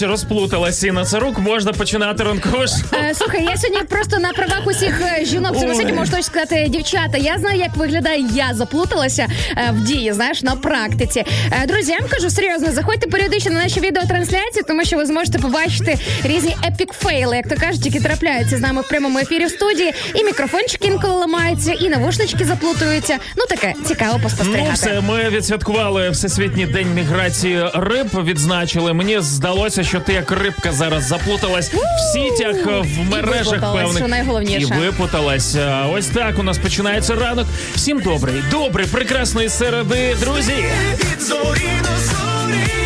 Нарешті розплуталася Інна Царук, можна починати ранкове шоу. Е, Слухай, я сьогодні просто на правах усіх е, жінок цього Ой. світі можу точно сказати, дівчата. Я знаю, як виглядає я заплуталася е, в дії, знаєш, на практиці. Е, Друзі, я вам кажу серйозно, заходьте періодично на наші відеотрансляції, тому що ви зможете побачити різні епік фейли, як то кажуть, які трапляються з нами в прямому ефірі в студії. І мікрофончики інколи ламаються, і навушнички заплутуються. Ну таке цікаво Ну, все, ми відсвяткували Всесвітній день міграції риб. Відзначили. Мені здалося, що ти як рибка зараз заплуталась в сітях, в мережах випуталась, певних що найголовніше. і випуталась. А, Ось так у нас починається ранок. Всім добрий, добрий, прекрасної середи, друзі. Від зорі до зорі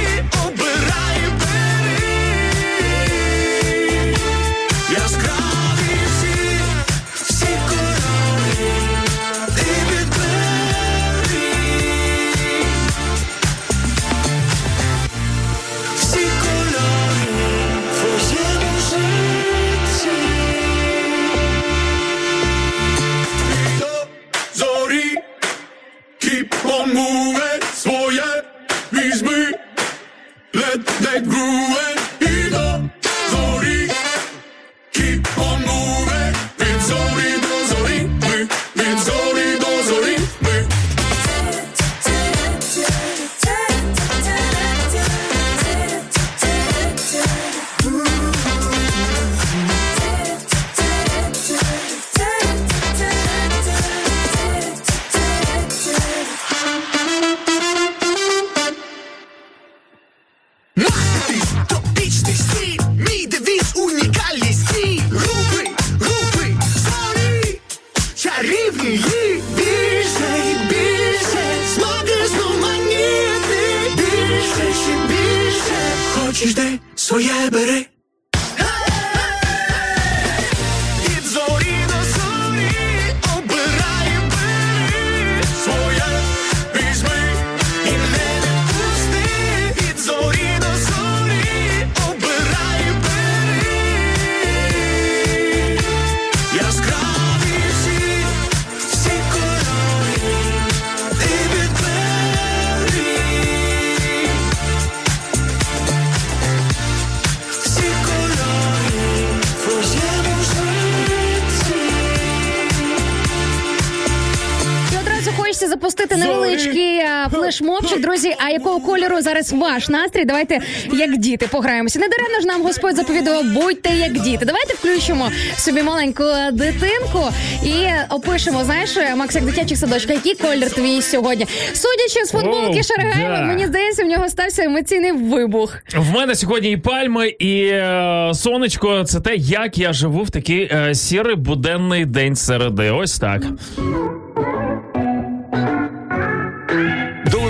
зараз ваш настрій? Давайте як діти пограємося. Не даремно ж нам Господь заповідував, будьте як діти. Давайте включимо собі маленьку дитинку і опишемо. Знаєш, Макс, як дитячих садочка, який колір твій сьогодні? Судячи з футболки О, да. мені здається, в нього стався емоційний вибух. В мене сьогодні і пальми, і е, сонечко. Це те, як я живу в такий е, сірий буденний день середи. Ось так.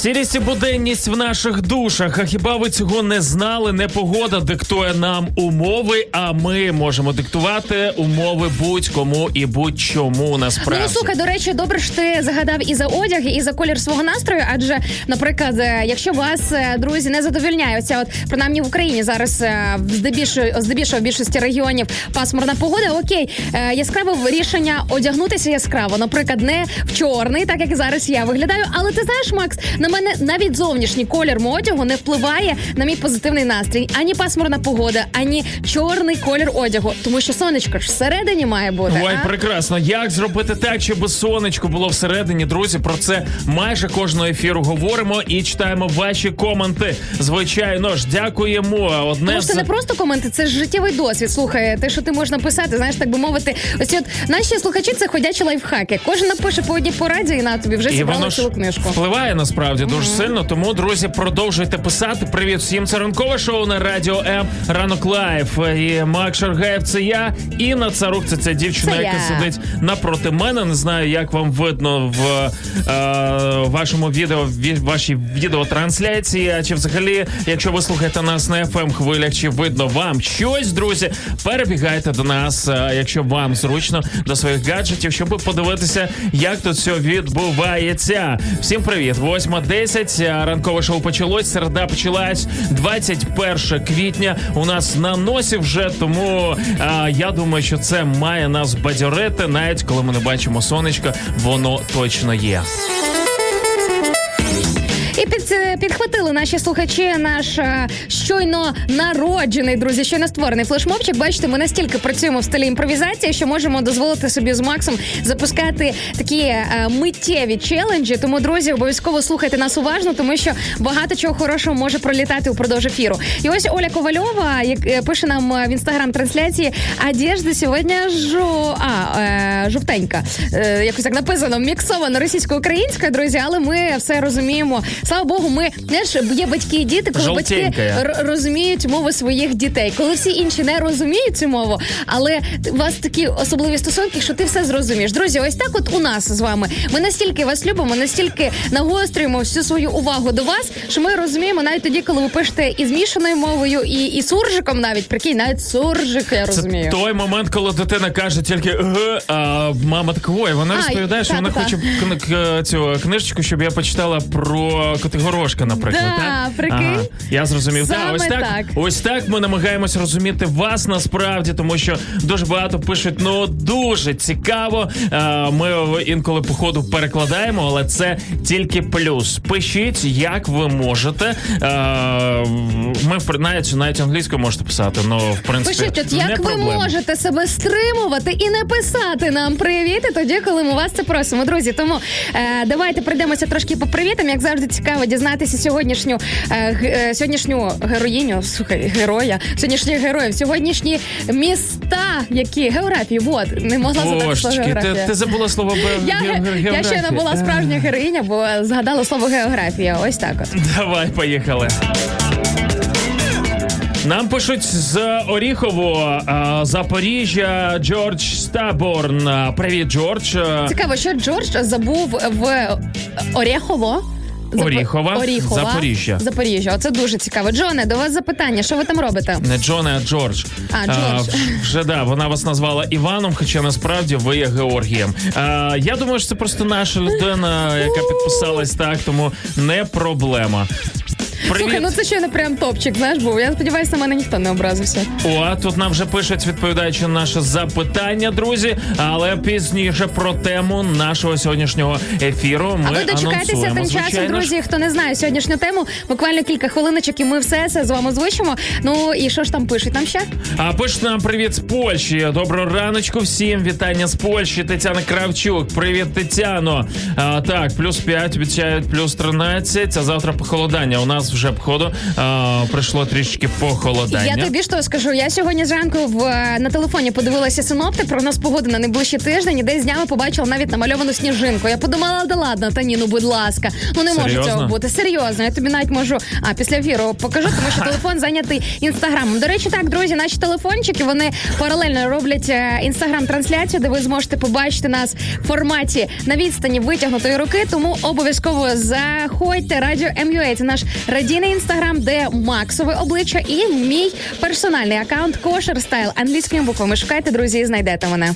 Сірість і буденність в наших душах. А хіба ви цього не знали? Непогода диктує нам умови, а ми можемо диктувати умови будь-кому і будь-чому насправді. Ну слухай, до речі, добре ж ти загадав і за одяг, і за колір свого настрою. Адже, наприклад, е, якщо вас е, друзі не задовільняє оця, от принаймні в Україні зараз е, здебільшого здебільшого в більшості регіонів пасмурна погода. Окей, яскраве рішення одягнутися яскраво. Наприклад, не в чорний, так як зараз я виглядаю. Але ти знаєш, Макс, на мене навіть зовнішній колір мого одягу не впливає на мій позитивний настрій, ані пасмурна погода, ані чорний колір одягу, тому що сонечко ж всередині має бути. Ой, а? прекрасно. Як зробити так, щоб сонечко було всередині? Друзі, про це майже кожного ефіру говоримо і читаємо ваші коменти. Звичайно ж, дякуємо. Одне Тому що це не просто коменти, це ж життєвий досвід. Слухай, те, що ти можеш написати, знаєш, так би мовити. Ось от наші слухачі це ходячі лайфхаки. Кожен напише по одній пораді, і на тобі вже зібрали цілу книжку. впливає насправді насправді дуже сильно. Тому друзі, продовжуйте писати. Привіт всім це ранкове шоу на радіо М ранок Life. І Макс Шаргаєв, це я. Інна Царук, це ця дівчина, це яка я. сидить напроти мене. Не знаю, як вам видно в е, вашому відео в вашій відеотрансляції. А чи взагалі, якщо ви слухаєте нас на fm ем хвилях, чи видно вам щось, друзі? Перебігайте до нас, е, якщо вам зручно, до своїх гаджетів, щоб подивитися, як тут все відбувається. Всім привіт, восьма 10. Ранкове шоу почалось. Середа почалась 21 квітня. У нас на носі вже тому а, я думаю, що це має нас бадьорити, навіть коли ми не бачимо сонечка, воно точно є. І під, е, підхватили наші слухачі наш е, щойно народжений, друзі, щойно створений флешмобчик. Бачите, ми настільки працюємо в стилі імпровізації, що можемо дозволити собі з Максом запускати такі е, миттєві челенджі. Тому, друзі, обов'язково слухайте нас уважно, тому що багато чого хорошого може пролітати упродовж ефіру. І ось Оля Ковальова, як пише нам в інстаграм-трансляції, одежда сьогодні жо... а, е, жовтенька. Е, якось так написано, міксовано російсько-українською, друзі, але ми все розуміємо. Слава Богу, ми знаєш, є батьки і діти, коли батьки р- розуміють мову своїх дітей. Коли всі інші не розуміють цю мову, але у вас такі особливі стосунки, що ти все зрозумієш. Друзі, ось так, от у нас з вами. Ми настільки вас любимо, настільки нагострюємо всю свою увагу до вас, що ми розуміємо навіть тоді, коли ви пишете і змішаною мовою, і, і суржиком, навіть прикинь, навіть суржик, я розумію. Це той момент, коли дитина каже тільки а мама така, ой, вона розповідає, що вона хоче кн- к- цю книжечку, щоб я почитала про Котигорошка, наприклад. Да, так? Ага, я зрозумів. Саме да, ось так, так. ось так ми намагаємось розуміти вас насправді, тому що дуже багато пишуть, ну дуже цікаво. Ми інколи по ходу перекладаємо, але це тільки плюс. Пишіть, як ви можете. Ми в- навіть навіть англійською можете писати, ну в принципі. Пишіть, от не як ви проблема. можете себе стримувати і не писати нам привіти тоді, коли ми вас це просимо, друзі. Тому е, давайте пройдемося трошки по привітам. Як завжди, цікаво дізнатися сьогоднішню е, е, сьогоднішню героїню, слухай, героя, сьогоднішніх героїв, сьогоднішні міста, які географії. Вот не могла задати слово географія. ти, ти забула слово бе- Я, ге- я ще не була справжня героїня, бо згадала слово географія. Ось так от. Давай, поїхали. Нам пишуть з Оріхово, а, Запоріжжя, Джордж Стаборн. Привіт, Джордж. Цікаво, що Джордж забув в Орєхово. Запо- Оріхова, Оріхова, Запоріжжя. Запоріжжя. Оце дуже цікаво. Джоне, до вас запитання. Що ви там робите? Не Джоне, а Джордж. А, Джордж. А, вже да, вона вас назвала Іваном, хоча насправді ви є Георгієм. А, я думаю, що це просто наша людина, яка підписалась так, тому не проблема. Привіт. Слухай, ну це ще не прям топчик, знаєш, був. Я сподіваюся, на мене ніхто не образився. О, тут нам вже пишуть, відповідаючи на наше запитання, друзі. Але пізніше про тему нашого сьогоднішнього ефіру. Ми а ви дочекайтеся тим часом, друзі. Хто не знає сьогоднішню тему, буквально кілька хвилиночок, і ми все це з вами звучимо. Ну і що ж там пишуть? Там ще? А пишуть нам привіт з Польщі. Доброго раночку всім. Вітання з Польщі. Тетяна Кравчук. Привіт, Тетяно. А, так, плюс 5, обіцяють плюс 13, а завтра похолодання. У нас вже походу а, прийшло трішки похолодання. Я тобі що скажу. Я сьогодні зранку в е, на телефоні подивилася синоптик, прогноз погоди на найближчий тиждень, і десь днями побачила навіть намальовану сніжинку. Я подумала, да ладно, та ні, ну будь ласка, ну не може цього бути. Серйозно, я тобі навіть можу а після ефіру покажу, тому що телефон зайнятий інстаграмом. До речі, так, друзі, наші телефончики вони паралельно роблять е, інстаграм-трансляцію, де ви зможете побачити нас в форматі на відстані витягнутої руки. Тому обов'язково заходьте. Радіо МЮА. Це наш радійний інстаграм, де Максове обличчя і мій персональний акаунт Кошер Стайл англійськими буквами. Шукайте, друзі, і знайдете мене.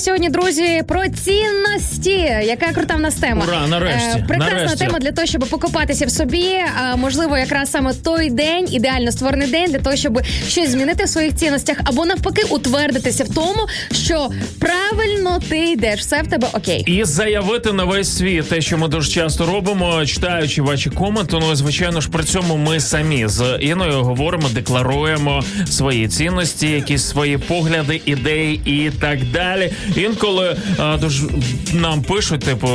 Говоримо сьогодні, друзі, про цінності. Яка крута в нас тема. Ура, нарешті, Е, прекрасна нарешті. тема для того, щоб покопатися в собі. А, можливо, якраз саме той день, ідеально створений день для того, щоб щось змінити в своїх цінностях, або навпаки, утвердитися в тому, що правильно ти йдеш, все в тебе окей. І заявити на весь світ те, що ми дуже часто робимо, читаючи ваші коменти. Ну звичайно ж, при цьому ми самі з Іною говоримо, декларуємо свої цінності, якісь свої погляди, ідеї і так далі. Інколи а, дуже нам пишуть, типу,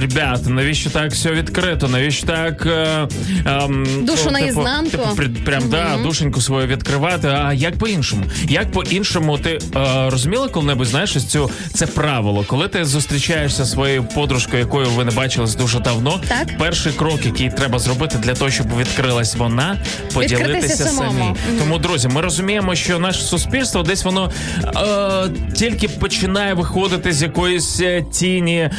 ребята, навіщо так все відкрито? Навіщо так е, ем, Душу ну, наізнанку. Типу, типу, прям да, душеньку свою відкривати. А як по-іншому? Як по-іншому ти е, розуміла коли-небудь, знаєш, ось цю це правило, коли ти зустрічаєшся зі своєю подружкою, якою ви не бачились дуже давно, Так. перший крок, який треба зробити для того, щоб відкрилась вона, поділитися самі. Тому, друзі, ми розуміємо, що наше суспільство десь воно е, тільки починає виходити з якоїсь е, тіні е,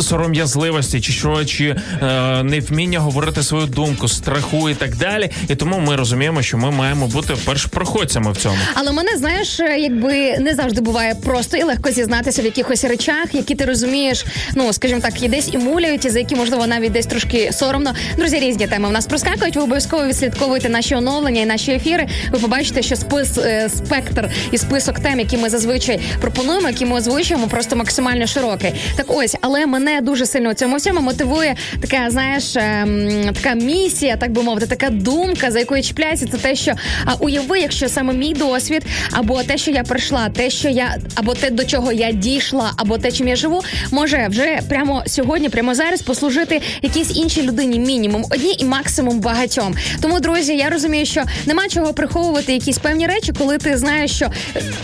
сором'язливості, чи що, чи е, невміння говорити свою думку, страху і так далі. І тому ми розуміємо, що ми маємо бути першопроходцями в цьому. Але мене знаєш, е, якби не завжди буває просто і легко зізнатися в якихось речах, які ти розумієш, ну скажімо так, і десь і муляють, і за які можливо навіть десь трошки соромно. Друзі, різні теми в нас проскакують. Ви обов'язково відслідковуєте наші оновлення і наші ефіри. Ви побачите, що спис е, спектр і список тем, які ми зазвичай пропонуємо, які ми озвучуємо, просто максимально широкий. Так ось, але мене дуже сильно у цьому всьому мотивує така, знаєш, ем, така місія, так би мовити, така думка, за якою чіпляється, це те, що а, уяви, якщо саме мій досвід, або те, що я прийшла, те, що я, або те, до чого я дійшла, або те, чим я живу, може вже прямо сьогодні, прямо зараз послужити якійсь іншій людині, мінімум одній і максимум багатьом. Тому, друзі, я розумію, що нема чого приховувати якісь певні речі, коли ти знаєш, що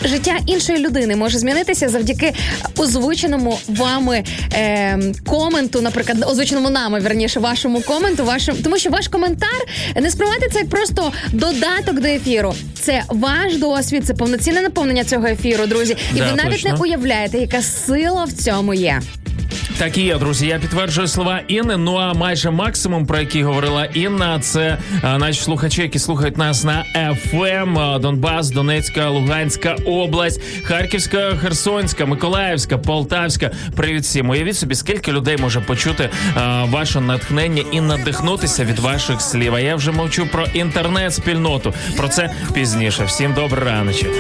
життя іншої людини може змінитися завдяки озвученому вами е, коменту, наприклад, озвученому нами, верніше, вашому коменту, вашим, тому що ваш коментар не сприймайте це як просто додаток до ефіру. Це ваш досвід, це повноцінне наповнення цього ефіру, друзі. І Да, ви навіть точно. не уявляєте, яка сила в цьому є. Так і є, друзі. Я підтверджую слова Інни. Ну а майже максимум, про який говорила Інна, це наші слухачі, які слухають нас на ФМ, Донбас, Донецька, Луганська область, Харківська, Херсонська, Миколаївська, Полтавська. Привіт всім. Уявіть собі, скільки людей може почути а, ваше натхнення і надихнутися від ваших слів. А я вже мовчу про інтернет-спільноту. Про це пізніше. Всім добрий раночок.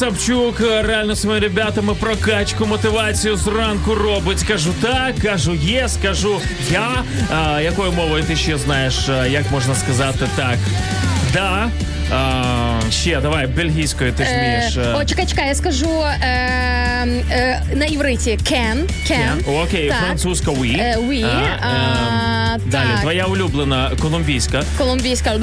Це Савчук. Реально своїми ребятами прокачку, мотивацію зранку робить. Кажу так, кажу єс, кажу я. А, якою мовою ти ще знаєш, як можна сказати так? Да. А, ще давай бельгійською ти ж вмієш. Е, е. о, чекай, чекай, я скажу е, е, на івриті can, can. Окей, Так. французька oui. Е, oui, А, а, ем, Далі, так. твоя улюблена колумбійська. Колумбійська.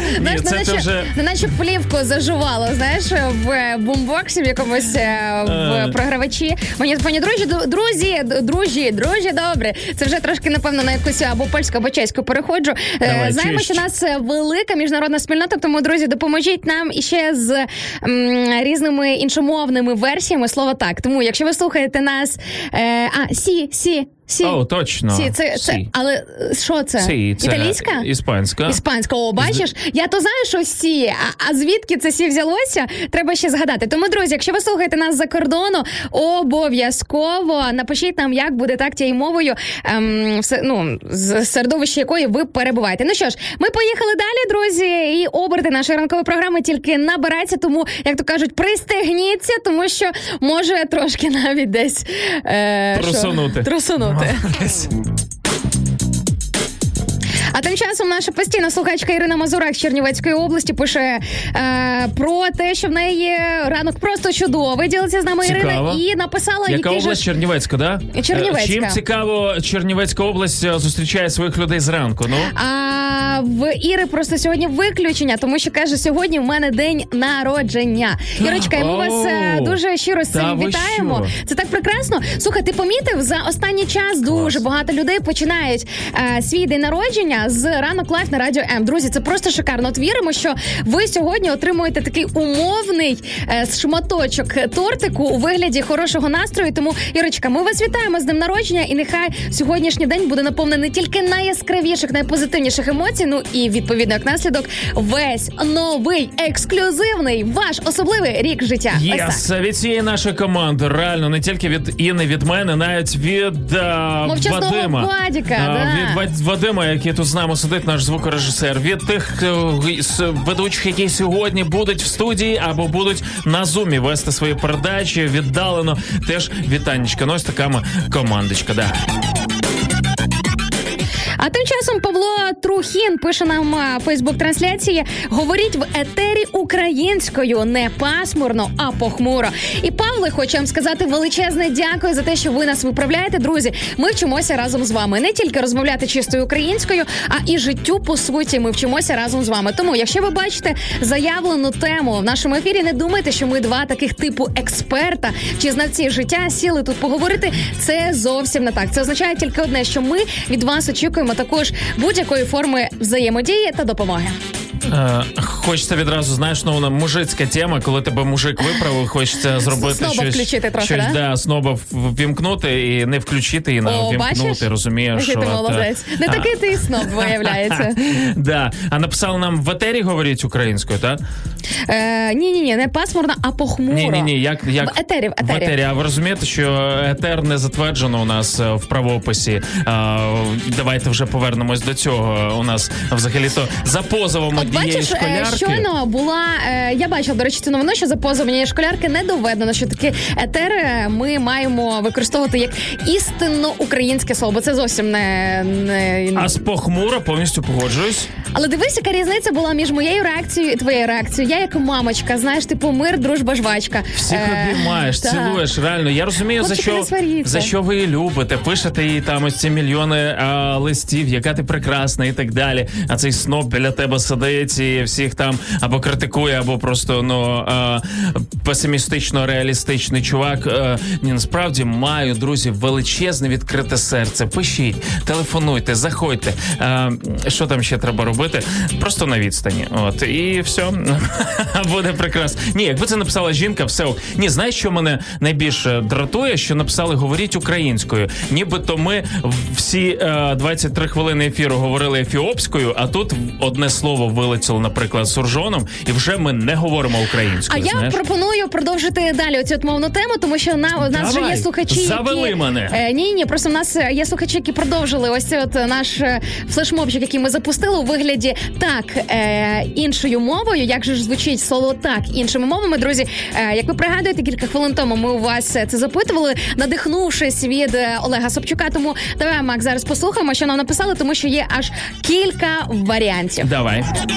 Щойно. Знаєш, це неначе, вже- неначе плівку зажувало, знаєш, в бумбоксі в якомусь е, в Е. програвачі. Мені пані друзі, друзі, друзі, друзі, добре. Це вже трошки, напевно, на якусь або польську, або чеську переходжу. Е, Давай, Знаємо, що нас е, велика міжнародна спільнота, тому, друзі, допоможіть нам іще з м, різними іншомовними версіями слова так. Тому, якщо ви слухаєте нас, е, а, сі, сі, сі. О, точно. Сі, це, це, Sí. але е, що це? Sí, це Італійська? Іспанська. Іспанська, о, бачиш? Я то знаю, що sí, а, а звідки це sí взялося, треба ще згадати. Тому, друзі, якщо ви слухаєте нас за кордону, обов'язково напишіть нам, як буде так тією мовою, ем, все, ну, з середовища якої ви перебуваєте. Ну що ж, ми поїхали далі, друзі, і оберти нашої ранкової програми тільки набираються, тому, як то кажуть, пристегніться, тому що може трошки навіть десь е, що? Трусунути. Inte. А тим часом наша постійна слухачка Ірина Мазурак з Чернівецької області пише е, про те, що в неї ранок просто чудовий. Ділиться з нами Цікаво. Ірина і написала Яка який область ж- Чернівецька, да? Чернівецька. Е, Чим цікаво, Чернівецька область е, зустрічає своїх людей зранку. Ну А в Іри просто сьогодні виключення, тому що каже, сьогодні в мене день народження. Ірочка, і ми вас е, дуже щиро з цим вітаємо. що? Це так прекрасно. Слухай, ти помітив за останній час дуже багато людей починають е, свій день народження з ранок Life на радіо М. Друзі, це просто шикарно. От віримо, що ви сьогодні отримуєте такий умовний е, шматочок тортику у вигляді хорошого настрою. Тому Ірочка, ми вас вітаємо з днем народження, і нехай сьогоднішній день буде наповнений не тільки найяскравіших, найпозитивніших емоцій. Ну і відповідно як наслідок весь новий ексклюзивний ваш особливий рік життя. Так. Від цієї нашої команди, реально не тільки від Інни, від мене, навіть від а, Мовчазного Вадима. Вадіка, А, да. Від Вад- Вадима, який тут з нами сидить, наш звукорежисер, від тих е, ведучих, які сьогодні будуть в студії або будуть на зумі вести свої передачі віддалено. Теж вітанечка. Ну ось така ми командочка. Да. А тим часом Павло Трухін пише нам Фейсбук-трансляції: говоріть в етері українською, не пасмурно, а похмуро. І Павле, хочу вам сказати величезне дякую за те, що ви нас виправляєте. Друзі, ми вчимося разом з вами не тільки розмовляти чистою українською, а і життю по суті. Ми вчимося разом з вами. Тому, якщо ви бачите заявлену тему в нашому ефірі, не думайте, що ми два таких типу експерта чи знавці життя сіли тут поговорити. Це зовсім не так. Це означає тільки одне, що ми від вас очікуємо також будь-якої форми взаємодії та допомоги. Е, хочеться відразу, знаєш, ну, мужицька тема, коли тебе мужик виправив, хочеться зробити Сноба щось, включити трохи, щось да? да, сноба ввімкнути і не включити, і не О, розумієш, Який ти от, е, молодець. Не а- такий ти сноб, виявляється. Да. А написали нам в етері говоріть українською, так? Е, ні, ні, ні, не пасмурно, а похмуро. Ні, ні, ні, як, як В етері, в етері. А ви розумієте, що етер не затверджено у нас в правописі. А, давайте вже повернемось до цього. У нас взагалі то за позовом бачиш, е, школярки. щойно була. е, Я бачила, до речі, цю новину, що за позов позовом школярки не доведено, що такі етери ми маємо використовувати як істинно українське слово. Бо це зовсім не, не... А з похмуро повністю погоджуюсь. Але дивись, яка різниця була між моєю реакцією і твоєю реакцією. Я як мамочка, знаєш, типу мир, дружба, жвачка. Всіх Е, обіймаєш, так. цілуєш. Реально, я розумію, за що за що ви її любите. Пишете їй там ось ці мільйони а, листів, яка ти прекрасна і так далі. А цей сноб біля тебе сидить і всіх там або критикує, або просто ну а, песимістично реалістичний чувак. А, ні, насправді маю друзі величезне відкрите серце. Пишіть, телефонуйте, заходьте. А, що там ще треба робити? Просто на відстані. От і все буде прекрасно. Ні, якби це написала жінка, все ок. Ні, знаєш, що мене найбільше дратує, що написали говоріть українською. Нібито ми всі е, 23 хвилини ефіру говорили ефіопською, а тут одне слово вилетіло, наприклад, суржоном, і вже ми не говоримо українською. А українською. я пропоную продовжити далі оцю мовну тему, тому що на у нас вже є слухачі. завели які... мене. Е, ні, ні, просто в нас є слухачі, які продовжили ось от наш е, флешмобчик, який ми запустили у вигляді вигляді так е, іншою мовою. Як же ж звучить слово так іншими мовами, друзі? Е, як ви пригадуєте, кілька хвилин тому ми у вас це запитували, надихнувшись від е, Олега Собчука. Тому давай, Мак, зараз послухаємо, що нам написали, тому що є аж кілька варіантів. Давай.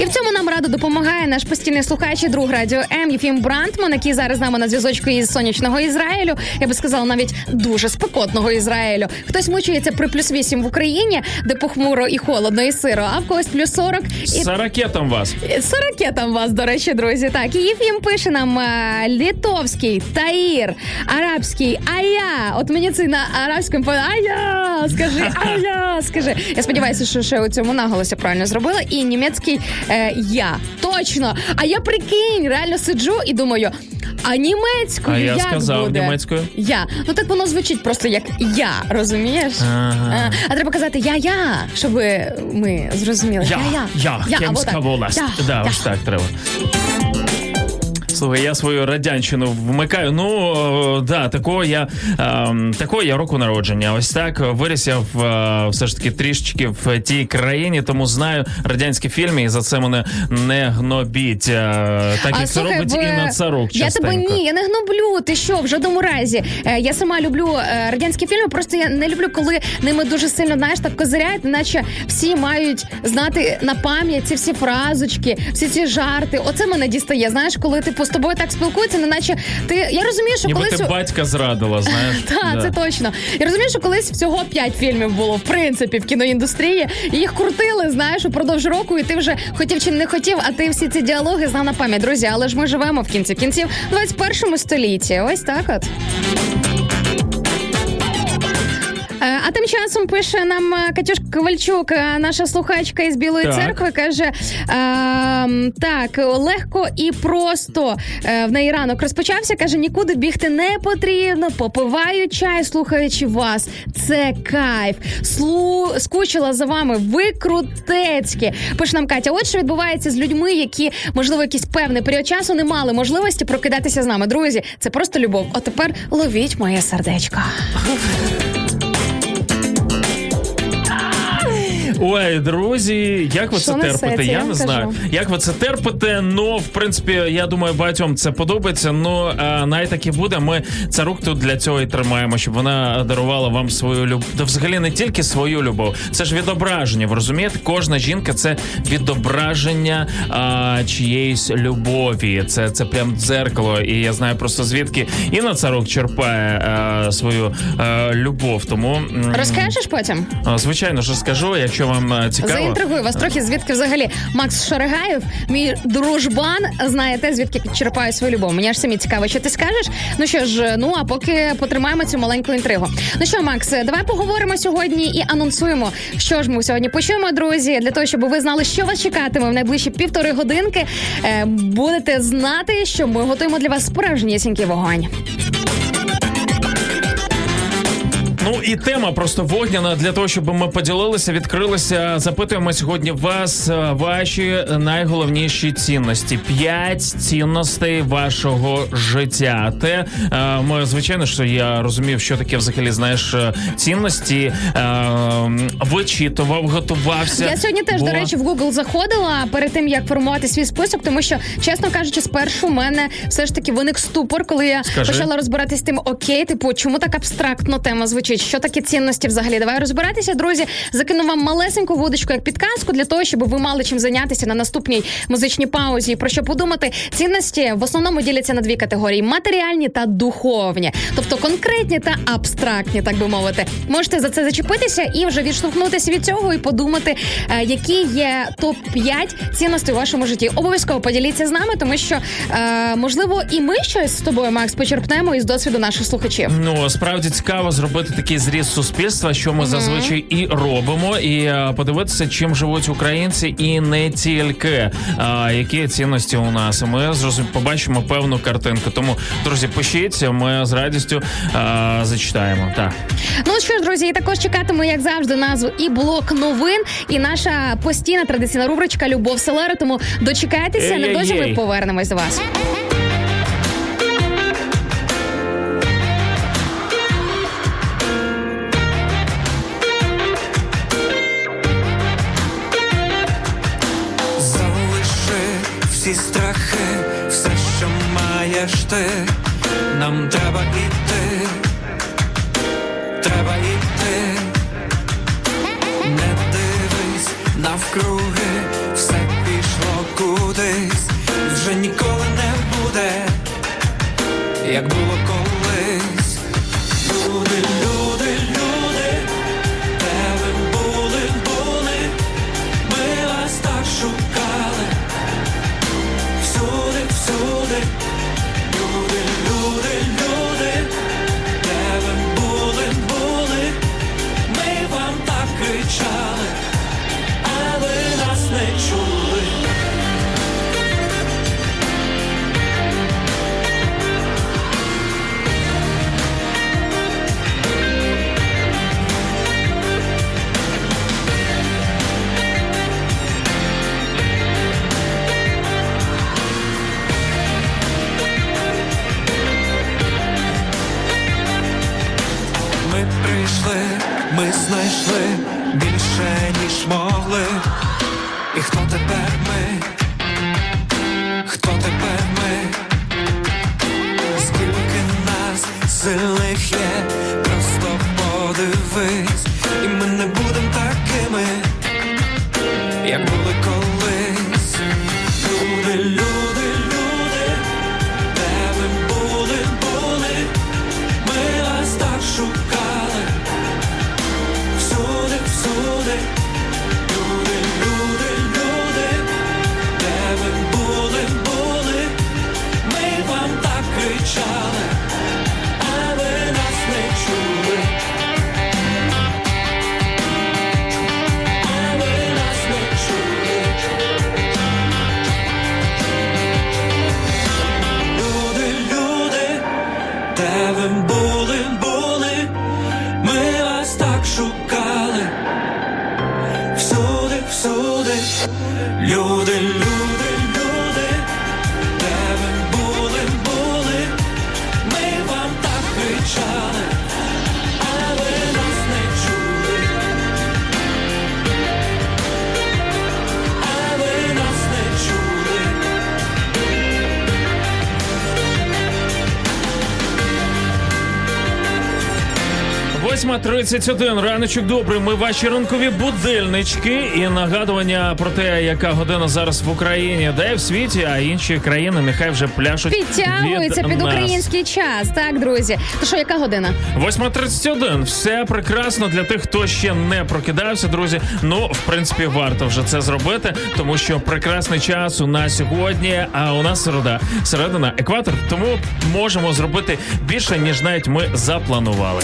І в цьому нам радо допомагає наш постійний слухач і друг радіо М Єфім Брантман, який зараз з нами на зв'язочку із сонячного Ізраїлю. Я би сказала, навіть дуже спекотного Ізраїлю. Хтось мучується при плюс 8 в Україні, де похмуро і холодно, і сиро, а в когось плюс 40. І З ракетом вас. Там вас, до речі, друзі. Так, і Єфім пише нам е, літовський, таїр, арабський, ая. От мені це на арабському по- ая, скажи, ая, скажи. Я сподіваюся, що ще у цьому наголосі правильно зробила. І німецький е, я. Точно. А я прикинь, реально сиджу і думаю. А німецькою А я як сказав буде? німецькою. Я. Ну так воно звучить просто як я, розумієш? Ага. А, а треба казати я-я, щоб ми зрозуміли. Я, я, Я, або Кемська так. волость. Да, я. ось так треба. Слухай, я свою радянщину вмикаю. Ну да, такого я ем, такого я року народження. Ось так виріс я в е, все ж таки трішечки в тій країні, тому знаю радянські фільми, і за це мене не гнобіть. е, так як це робить в- і на царук. Я тебе ні, я не гноблю. Ти що, в жодному разі. Е, я сама люблю радянські фільми, просто я не люблю, коли ними дуже сильно знаєш, так козиряють, наче всі мають знати на пам'ять ці всі фразочки, всі ці жарти. Оце мене дістає. Знаєш, коли типу з тобою так спілкуються, не наче ти. Я розумію, що Ніби колись. ти батька зрадила, знаєш. Так, Да. це точно. Я розумію, що колись всього п'ять фільмів було в принципі в кіноіндустрії, і їх крутили, знаєш, упродовж року, і ти вже хотів чи не хотів, а ти всі ці діалоги знав на пам'ять. Друзі, але ж ми живемо в кінці кінців в 21 столітті. Ось так от. Е, А тим часом пише нам е, Катюш Ковальчук, е, наша слухачка із Білої Так. церкви, каже: так, легко і просто в неї ранок розпочався. каже: нікуди бігти не потрібно. Попиваю чай, слухаючи вас. Це кайф. Слу... Скучила за вами. Ви крутецькі. Пише нам Катя. От що відбувається з людьми, які можливо якийсь певний період часу не мали можливості прокидатися з нами. Друзі, це просто любов. От тепер ловіть моє сердечко. Ой, друзі, як ви Що це терпите? я Я не кажу. знаю. Як ви це терпите? Ну, в принципі, я думаю, багатьом це подобається. Ну, а, навіть так і буде. Ми царук тут для цього і тримаємо, щоб вона дарувала вам свою любов. Та взагалі не тільки свою любов, це ж відображення. Ви розумієте? Кожна жінка це відображення а, чиєїсь любові. Це, це прям дзеркало. І я знаю просто звідки Інна Царук черпає а, свою а, любов. Тому Розкажеш потім? звичайно ж скажу, якщо вам е, цікаво. Заінтригую вас трохи, звідки взагалі Макс Шаригаєв, мій дружбан, знає те, звідки черпає свою любов. Мені аж самі цікаво, що ти скажеш. Ну що ж, ну а поки потримаємо цю маленьку інтригу. Ну що, Макс, давай поговоримо сьогодні і анонсуємо, що ж ми сьогодні почуємо, друзі, для того, щоб ви знали, що вас чекатиме в найближчі півтори годинки. Е, будете знати, що ми готуємо для вас справжнісінький вогонь. Ну і тема просто вогняна для того, щоб ми поділилися, відкрилися. Запитуємо сьогодні вас е, ваші найголовніші цінності. П'ять цінностей вашого життя. Те е, ми звичайно, що я розумів, що таке взагалі знаєш е, цінності. Вичитував, готувався. Я сьогодні теж, бо- до речі, в Google заходила перед тим, як формувати свій список, тому що, чесно кажучи, спершу в мене все ж таки виник ступор, коли я Скажи. почала розбиратись з тим, окей, типу, чому так абстрактно тема звучить? Що такі цінності взагалі? Давай розбиратися, друзі. Закину вам малесеньку вудочку як підказку для того, щоб ви мали чим зайнятися на наступній музичній паузі. Про що подумати? Цінності в основному діляться на дві категорії: матеріальні та духовні, тобто конкретні та абстрактні, так би мовити. Можете за це зачепитися і вже відштовхнутися від цього і подумати, е, які є топ 5 цінностей у вашому житті. Обов'язково поділіться з нами, тому що е, можливо і ми щось з тобою, Макс, почерпнемо із досвіду наших слухачів. Ну справді цікаво зробити такий зріз суспільства, що ми зазвичай і робимо, і е, подивитися, чим живуть українці, і не тільки а, які цінності у нас. Ми зрозум... побачимо певну картинку. Тому, друзі, пишіть, ми з радістю а, зачитаємо. Так. Ну що ж, друзі, і також чекатиму, як завжди, назву і блок новин, і наша постійна традиційна рубричка Любов Селера. Тому дочекайтеся, невдовзі ми повернемось до вас. Маєш ти, нам треба іти, треба іти, не дивись навкруги, все пішло кудись, вже ніколи не буде, як було знайшли більше, ніж могли. І хто тепер ми? Хто тепер ми? Скільки нас сильних є, люди, люди, 8.31, раночок добрий. Ми ваші ранкові будильнички і нагадування про те, яка година зараз в Україні, де в світі, а інші країни нехай вже пляшуть. Підтягуються від під нас. український час. Так, друзі. То що, яка година? 8.31. Все прекрасно для тих, хто ще не прокидався, друзі. Ну, в принципі, варто вже це зробити, тому що прекрасний час у нас сьогодні. А у нас середа, середина, екватор. Тому можемо зробити більше ніж навіть ми запланували.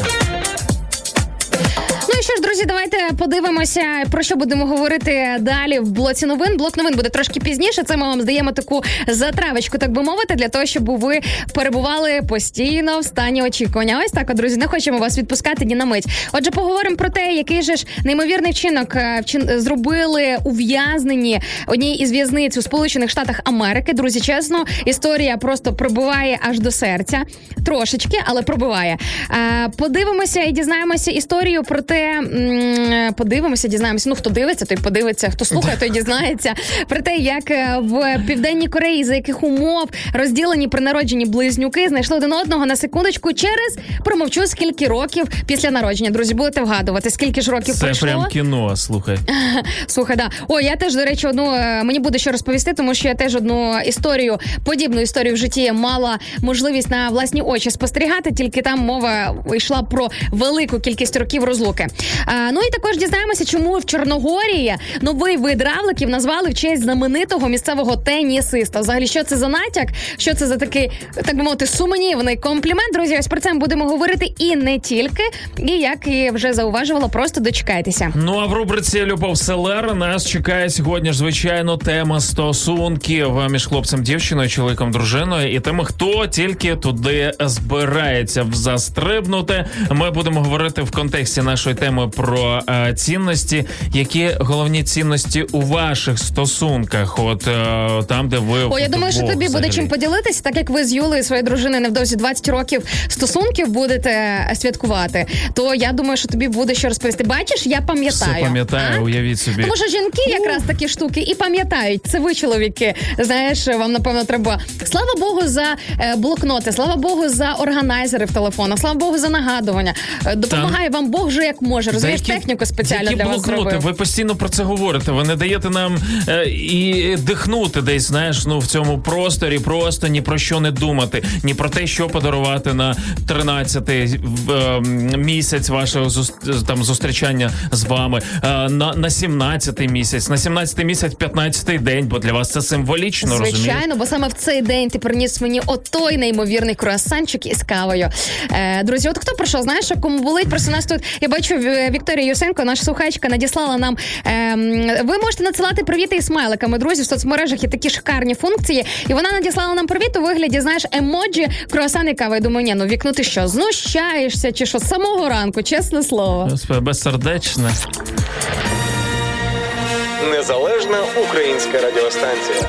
Друзі, давайте подивимося, про що будемо говорити далі в блоці новин. Блок новин буде трошки пізніше. Це ми вам здаємо таку затравочку, так би мовити, для того, щоб ви перебували постійно в стані очікування. Ось так, друзі, не хочемо вас відпускати ні на мить. Отже, поговоримо про те, який же ж неймовірний вчинок е, зробили ув'язнені одній із в'язниць у Сполучених Штатах Америки. Друзі, чесно, історія просто пробиває аж до серця. Трошечки, але пробиває. Е, Подивимося і дізнаємося історію про те. Подивимося, дізнаємося. Ну хто дивиться, той подивиться, хто слухає, той дізнається про те, як е, в південній Кореї за яких умов розділені при народженні близнюки знайшли один одного на секундочку через промовчу скільки років після народження. Друзі, будете вгадувати, скільки ж років Це пройшло. прям кіно. Слухай. Слухай, да. О, я теж, до речі, одну е, мені буде що розповісти, тому що я теж одну історію, подібну історію в житті мала можливість на власні очі спостерігати, тільки там мова йшла про велику кількість років розлуки. Ну і також дізнаємося, чому в Чорногорії новий вид равликів назвали в честь знаменитого місцевого тенісиста. Взагалі, що це за натяк? Що це за такий, так би мовити, сумнівний комплімент? Друзі, ось про це ми будемо говорити і не тільки. І як і вже зауважувала, просто дочекайтеся. Ну а в рубриці Любов Селер нас чекає сьогодні ж звичайно тема стосунків між хлопцем, дівчиною, чоловіком, дружиною і тими, хто тільки туди збирається застрибнути. Ми будемо говорити в контексті нашої теми про про е, цінності. Які головні цінності у ваших стосунках? От е, там, де ви О, я думаю, що тобі буде чим поділитися, так як ви з Юлею своєю дружиною невдовзі 20 років стосунків будете святкувати. То я думаю, що тобі буде що розповісти. Бачиш, я пам'ятаю. Все пам'ятаю, А? уявіть собі. Тому що жінки якраз такі штуки і пам'ятають. Це ви, чоловіки. Знаєш, вам напевно треба. Слава Богу, за е, блокноти, слава Богу, за органайзери в телефонах, слава Богу, за нагадування. Е, Допомагає вам Бог вже як може. Розумієш, Які- техніку спеціально які для вас блокноти? зробив. Ви постійно про це говорите. Ви не даєте нам е, і дихнути десь, знаєш, ну в цьому просторі, просто ні про що не думати, ні про те, що подарувати на 13-й в, е, місяць вашого там зустрічання з вами, е, на, на 17-й місяць, на 17-й місяць, 15-й день, бо для вас це символічно, розумієте? Звичайно, бо саме в цей день ти приніс мені отой неймовірний круасанчик із кавою. Е, друзі, от хто прийшов? Знаєш, що кому болить? Просто у нас тут я бачу Ві- Вікторія Юсенко, наша слухачка, надіслала нам. ем, ви можете надсилати привіти і смайликами. Друзі, в соцмережах є такі шикарні функції. І вона надіслала нам привіт у вигляді, знаєш, емоджі, круасан і кава. Я думаю, ні, ну вікно ти що, знущаєшся чи що з самого ранку, чесне слово. Господи, Безсердечне. Незалежна українська радіостанція.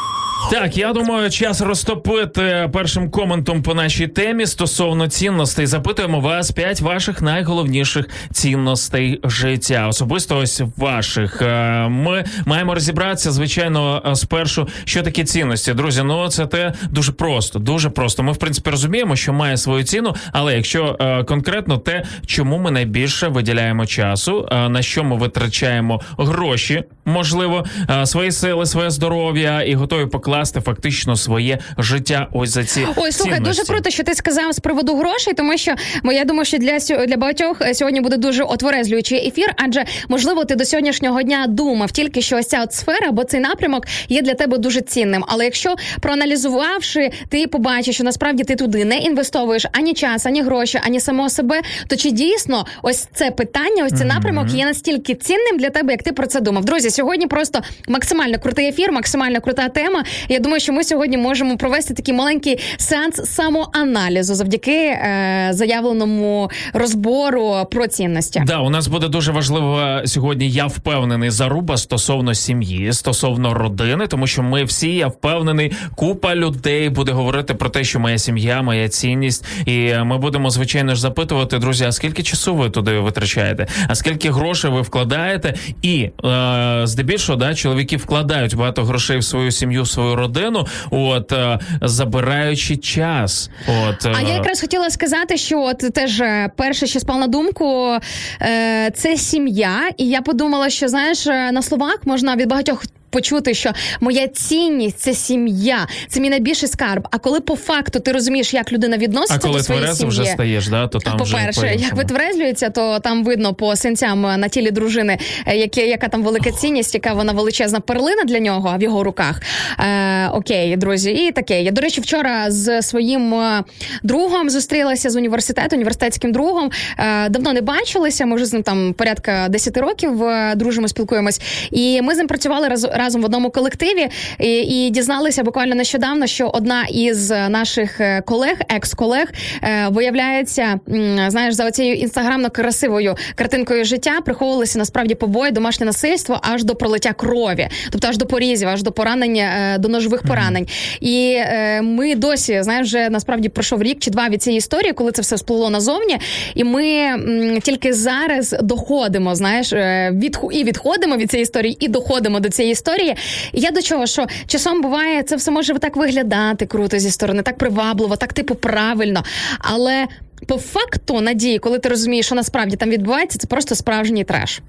Так, я думаю, час розтопити першим коментом по нашій темі стосовно цінностей. Запитуємо вас п'ять ваших найголовніших цінностей життя, особисто ось ваших. Е, Ми маємо розібратися, звичайно, е, спершу, що таке цінності. Друзі, ну це те дуже просто, дуже просто. Ми в принципі розуміємо, що має свою ціну, але якщо е, конкретно те, чому ми найбільше виділяємо часу, на що ми витрачаємо гроші, можливо, свої сили, своє здоров'я і готові покласти фактично своє життя. Ось за ці Ой, слухай, дуже круто, що ти сказав з приводу грошей, тому що я думаю, що для для багатьох е, сьогодні буде дуже отверезлюючий ефір, адже можливо ти до сьогоднішнього дня думав тільки що ось ця от сфера або цей напрямок є для тебе дуже цінним. Але якщо проаналізувавши, ти побачиш, що насправді ти туди не інвестовуєш ані час, ані гроші, ані самого себе, то чи дійсно ось це питання, ось цей напрямок є настільки цінним для тебе, як ти про це думав? Друзі, сьогодні просто максимально крутий ефір, максимально крута тема. Я думаю, що ми сьогодні можемо провести такий маленький сеанс самоаналізу завдяки е, заявленому розбору про цінності. Да, у нас буде дуже важливо сьогодні. Я впевнений заруба стосовно сім'ї, стосовно родини, тому що ми всі, я впевнений, купа людей буде говорити про те, що моя сім'я, моя цінність, і ми будемо звичайно ж запитувати, друзі, а скільки часу ви туди витрачаєте, а скільки грошей ви вкладаєте? І е, здебільшого, да, чоловіки вкладають багато грошей в свою сім'ю, в свою родину, от е, забираючи час. От А е, я якраз хотіла сказати, що от теж е, перше, що спав на думку, е, це сім'я. І я подумала, що знаєш, е, на словах можна від багатьох. Почути, що моя цінність це сім'я, це мій найбільший скарб. А коли по факту ти розумієш, як людина а відноситься коли до своєї сім'ї, вже стаєш, да, то там по-перше, як по-іншому. витверезлюється, то там видно по синцям на тілі дружини, е, яке, яка там велика цінність, яка вона величезна перлина для нього в його руках. Е, окей, друзі, і таке. Я, до речі, вчора з своїм е, другом зустрілася з університету, університетським другом. Е, давно не бачилися. Ми вже з ним там порядка 10 років е, дружимо, спілкуємось. І ми з ним працювали раз, разом в одному колективі і, і дізналися буквально нещодавно, що одна із наших е, колег, екс-колег, е, виявляється, знаєш, за оцією інстаграмно красивою картинкою життя приховувалися насправді побої, домашнє насильство аж до пролиття крові, тобто аж до порізів, аж до поранення, е, до ножових поранень. І е, ми досі знаєш, вже насправді пройшов рік чи два від цієї історії, коли це все сплило назовні, і ми м, тільки зараз доходимо, знаєш, е, від і відходимо від цієї історії, і доходимо до цієї історії. І я до чого, що часом буває, це все може так виглядати круто зі сторони, так привабливо, так типу правильно. Але по факту надії, коли ти розумієш, що насправді там відбувається, це просто справжній треш.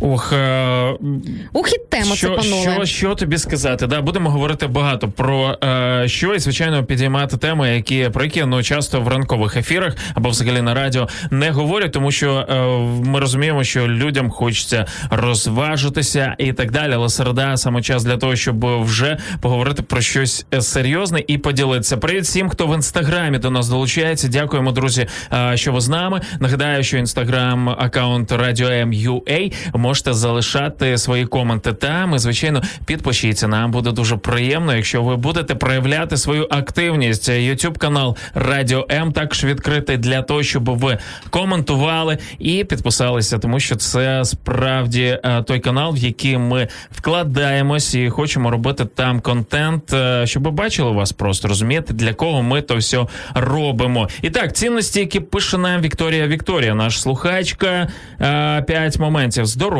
Ох, е, Ух, і тему це що, панули. що, що тобі сказати? Да, будемо говорити багато про е, що і звичайно підіймати теми, які про які ну часто в ранкових ефірах або взагалі на радіо не говорять, тому що е, ми розуміємо, що людям хочеться розважитися і так далі. Але середа саме час для того, щоб вже поговорити про щось серйозне і поділитися. Привіт всім, хто в інстаграмі до нас долучається. Дякуємо, друзі, е, що ви з нами. Нагадаю, що інстаграм аккаунт Радіо М.Ю.А. можете залишати свої коменти там. І звичайно, підпишіться. Нам буде дуже приємно, якщо ви будете проявляти свою активність. Ютуб канал Радіо М також відкритий для того, щоб ви коментували і підписалися, тому що це справді е, той канал, в який ми вкладаємось і хочемо робити там контент, е, щоб бачили вас просто розумієте, для кого ми то все робимо. І так, цінності, які пише нам Вікторія Вікторія, наш слухачка. е, П'ять моментів здоров'я,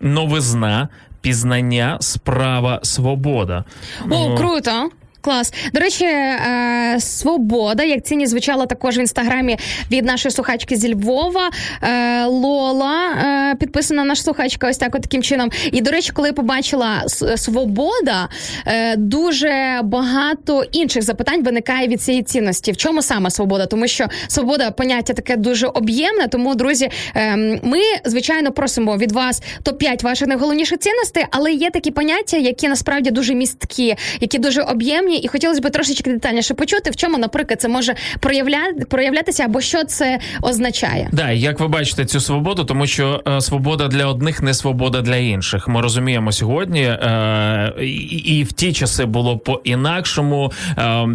новизна, пізнання, справа, свобода. О, Ну, круто. Клас. До речі, е, свобода, як цінність звучала також в інстаграмі від нашої слухачки зі Львова. Е, Лола е, підписана наш слухачка, ось так, от таким чином. І до речі, коли побачила свобода, дуже багато інших запитань виникає від цієї цінності. В чому саме свобода? Тому що свобода поняття таке дуже об'ємне. Тому, друзі, е, ми звичайно просимо від вас топ-5 ваших найголовніших цінностей, але є такі поняття, які насправді дуже місткі, які дуже об'ємні, і хотілося б трошечки детальніше почути, в чому, наприклад, це може проявля... проявлятися або що це означає. Да, як ви бачите цю свободу, тому що е, свобода для одних не свобода для інших. Ми розуміємо сьогодні, е, і, і в ті часи було по-інакшому. Е,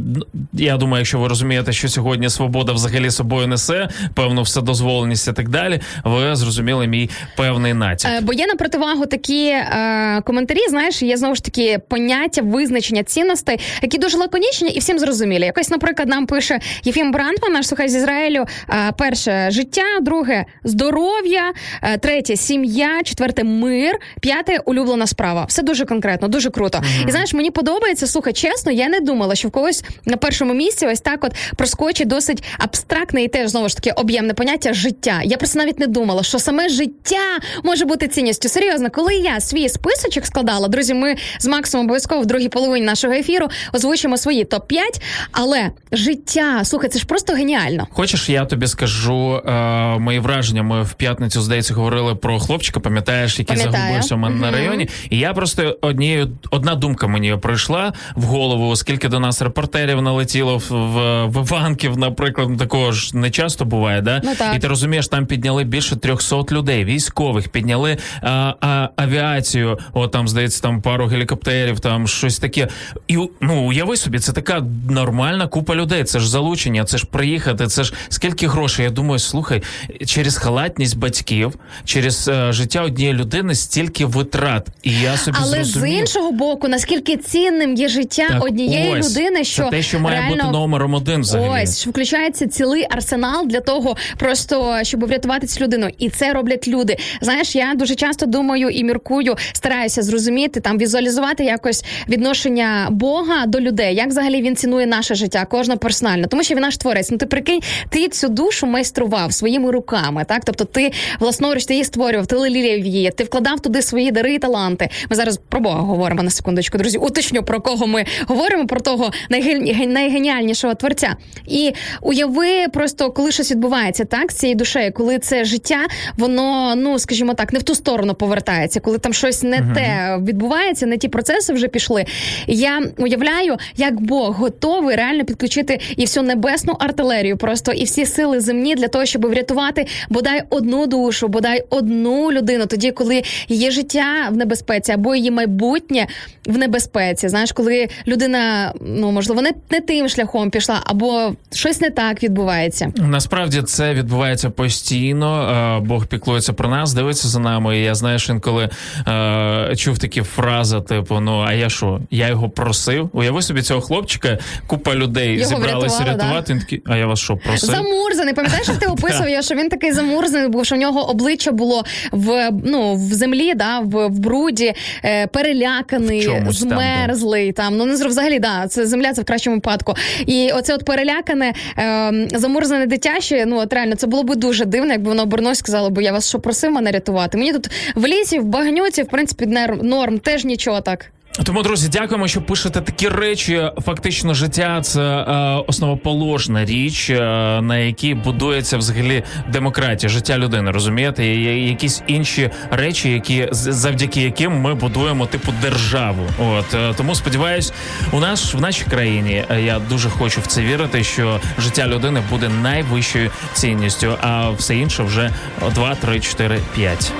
я думаю, якщо ви розумієте, що сьогодні свобода взагалі собою несе, певну вседозволеність і так далі, ви зрозуміли мій певний натяк. Е, Бо є на противагу такі е, коментарі, знаєш, є знову ж таки поняття визначення цінностей, які дуже лаконічні і всім зрозумілі. Якось, наприклад, нам пише Єфім Брандман, наш слухач з Ізраїлю. е, перше життя, друге здоров'я, е, третє сім'я, четверте мир, п'яте улюблена справа. Все дуже конкретно, дуже круто. І знаєш, мені подобається. Слухай, чесно, я не думала, що в когось на першому місці ось так, от проскочить досить абстрактне і теж знову ж таки об'ємне поняття життя. Я просто навіть не думала, що саме життя може бути цінністю. Серйозно, коли я свій списочок складала, друзі, ми з Максом обов'язково в другій половині нашого ефіру озвучимо свої топ 5 Але життя, слухай, це ж просто геніально. Хочеш, я тобі скажу е, мої враження. Ми в п'ятницю, здається, говорили про хлопчика, пам'ятаєш, який Пам'ятаю. загубився у мене на районі. І я просто однією одна думка мені прийшла в голову, оскільки до нас репортерів налетіло в, в, в Іванків, наприклад, такого ж не часто буває, да? Ну, так. І ти розумієш, там підняли більше 300 людей, військових, підняли а, а, авіацію. От там здається, там пару гелікоптерів, там щось таке. І ну уяви собі, це така нормальна купа людей. Це ж залучення, це ж приїхати, це ж скільки грошей. Я думаю, слухай, через халатність батьків, через е, життя однієї людини стільки витрат. І я собі Але зрозумів. з іншого боку, наскільки цінним є життя Так однієї ось, людини, що це те, що має реально... бути номером один взагалі. Ось що включається цілий арсенал для того, просто щоб врятувати цю людину, і це роблять люди. Знаєш, я дуже часто думаю і міркую, стараюся зрозуміти там, візуалізувати якось відношення Бога до людей, як взагалі він цінує наше життя, кожна персонально, тому що він наш творець. Ну ти прикинь, ти цю душу майстрував своїми руками, так тобто ти власноруч ти її створював, ти леліяв її, ти вкладав туди свої дари і таланти. Ми зараз про Бога говоримо на секундочку, друзі. Уточню про кого ми говоримо, про того найген- найгеніальнішого творця. І уяви просто, коли щось відбувається так з цією душею, коли це життя, воно, ну скажімо так, не в ту сторону повертається, коли там щось не Мгм. те відбувається, не ті процеси вже пішли. Я уявляю, як Бог готовий реально підключити і всю небесну артилерію, просто і всі сили земні для того, щоб врятувати бодай одну душу, бодай одну людину, тоді, коли її життя в небезпеці або її майбутнє в небезпеці. Знаєш, коли людина, ну можливо, не, не тим шляхом пішла, або щось не так відбувається. Насправді це відбувається постійно. Е, Бог піклується про нас, дивиться за нами. І я знаєш, інколи е, чув такі фрази, типу: ну а я що? Я його просив. Уяви Уяви собі цього хлопчика, купа людей Його зібралися рятувати. Він такий, а я вас що, просив? Замурзаний, пам'ятаєш, як ти описував, я, що він такий замурзаний, був, що в нього обличчя було в ну в землі, да, в, в бруді, е, переляканий, В чомусь там, да. змерзлий. Там ну не взагалі, да, це земля, це в кращому випадку. І оце от перелякане, е, замурзане дитяче. Ну от реально, це було б дуже дивно, якби воно обернулося і сказало, бо я вас що просив мене рятувати. Мені тут в лісі, в багнюці, в принципі, норм, теж нічого так. Тому, друзі, дякуємо, що пишете такі речі. Фактично, життя це е, основоположна річ, е, на якій будується взагалі демократія, життя людини. Розумієте? Є якісь інші речі, які завдяки яким ми будуємо типу державу. От е, тому сподіваюсь, у нас в нашій країні е, я дуже хочу в це вірити, що життя людини буде найвищою цінністю, а все інше вже 2, 3, 4, 5.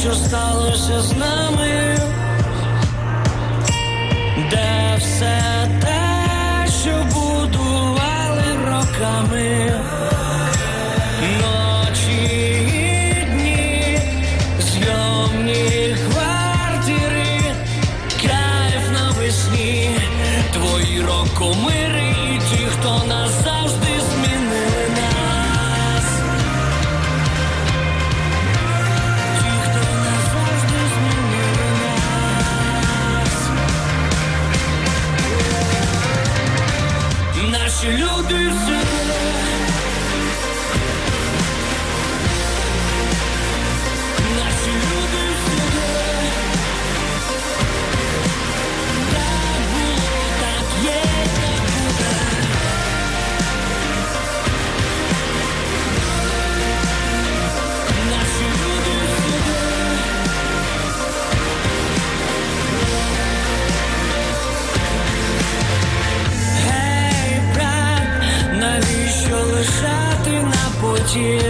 Що сталося з нами? На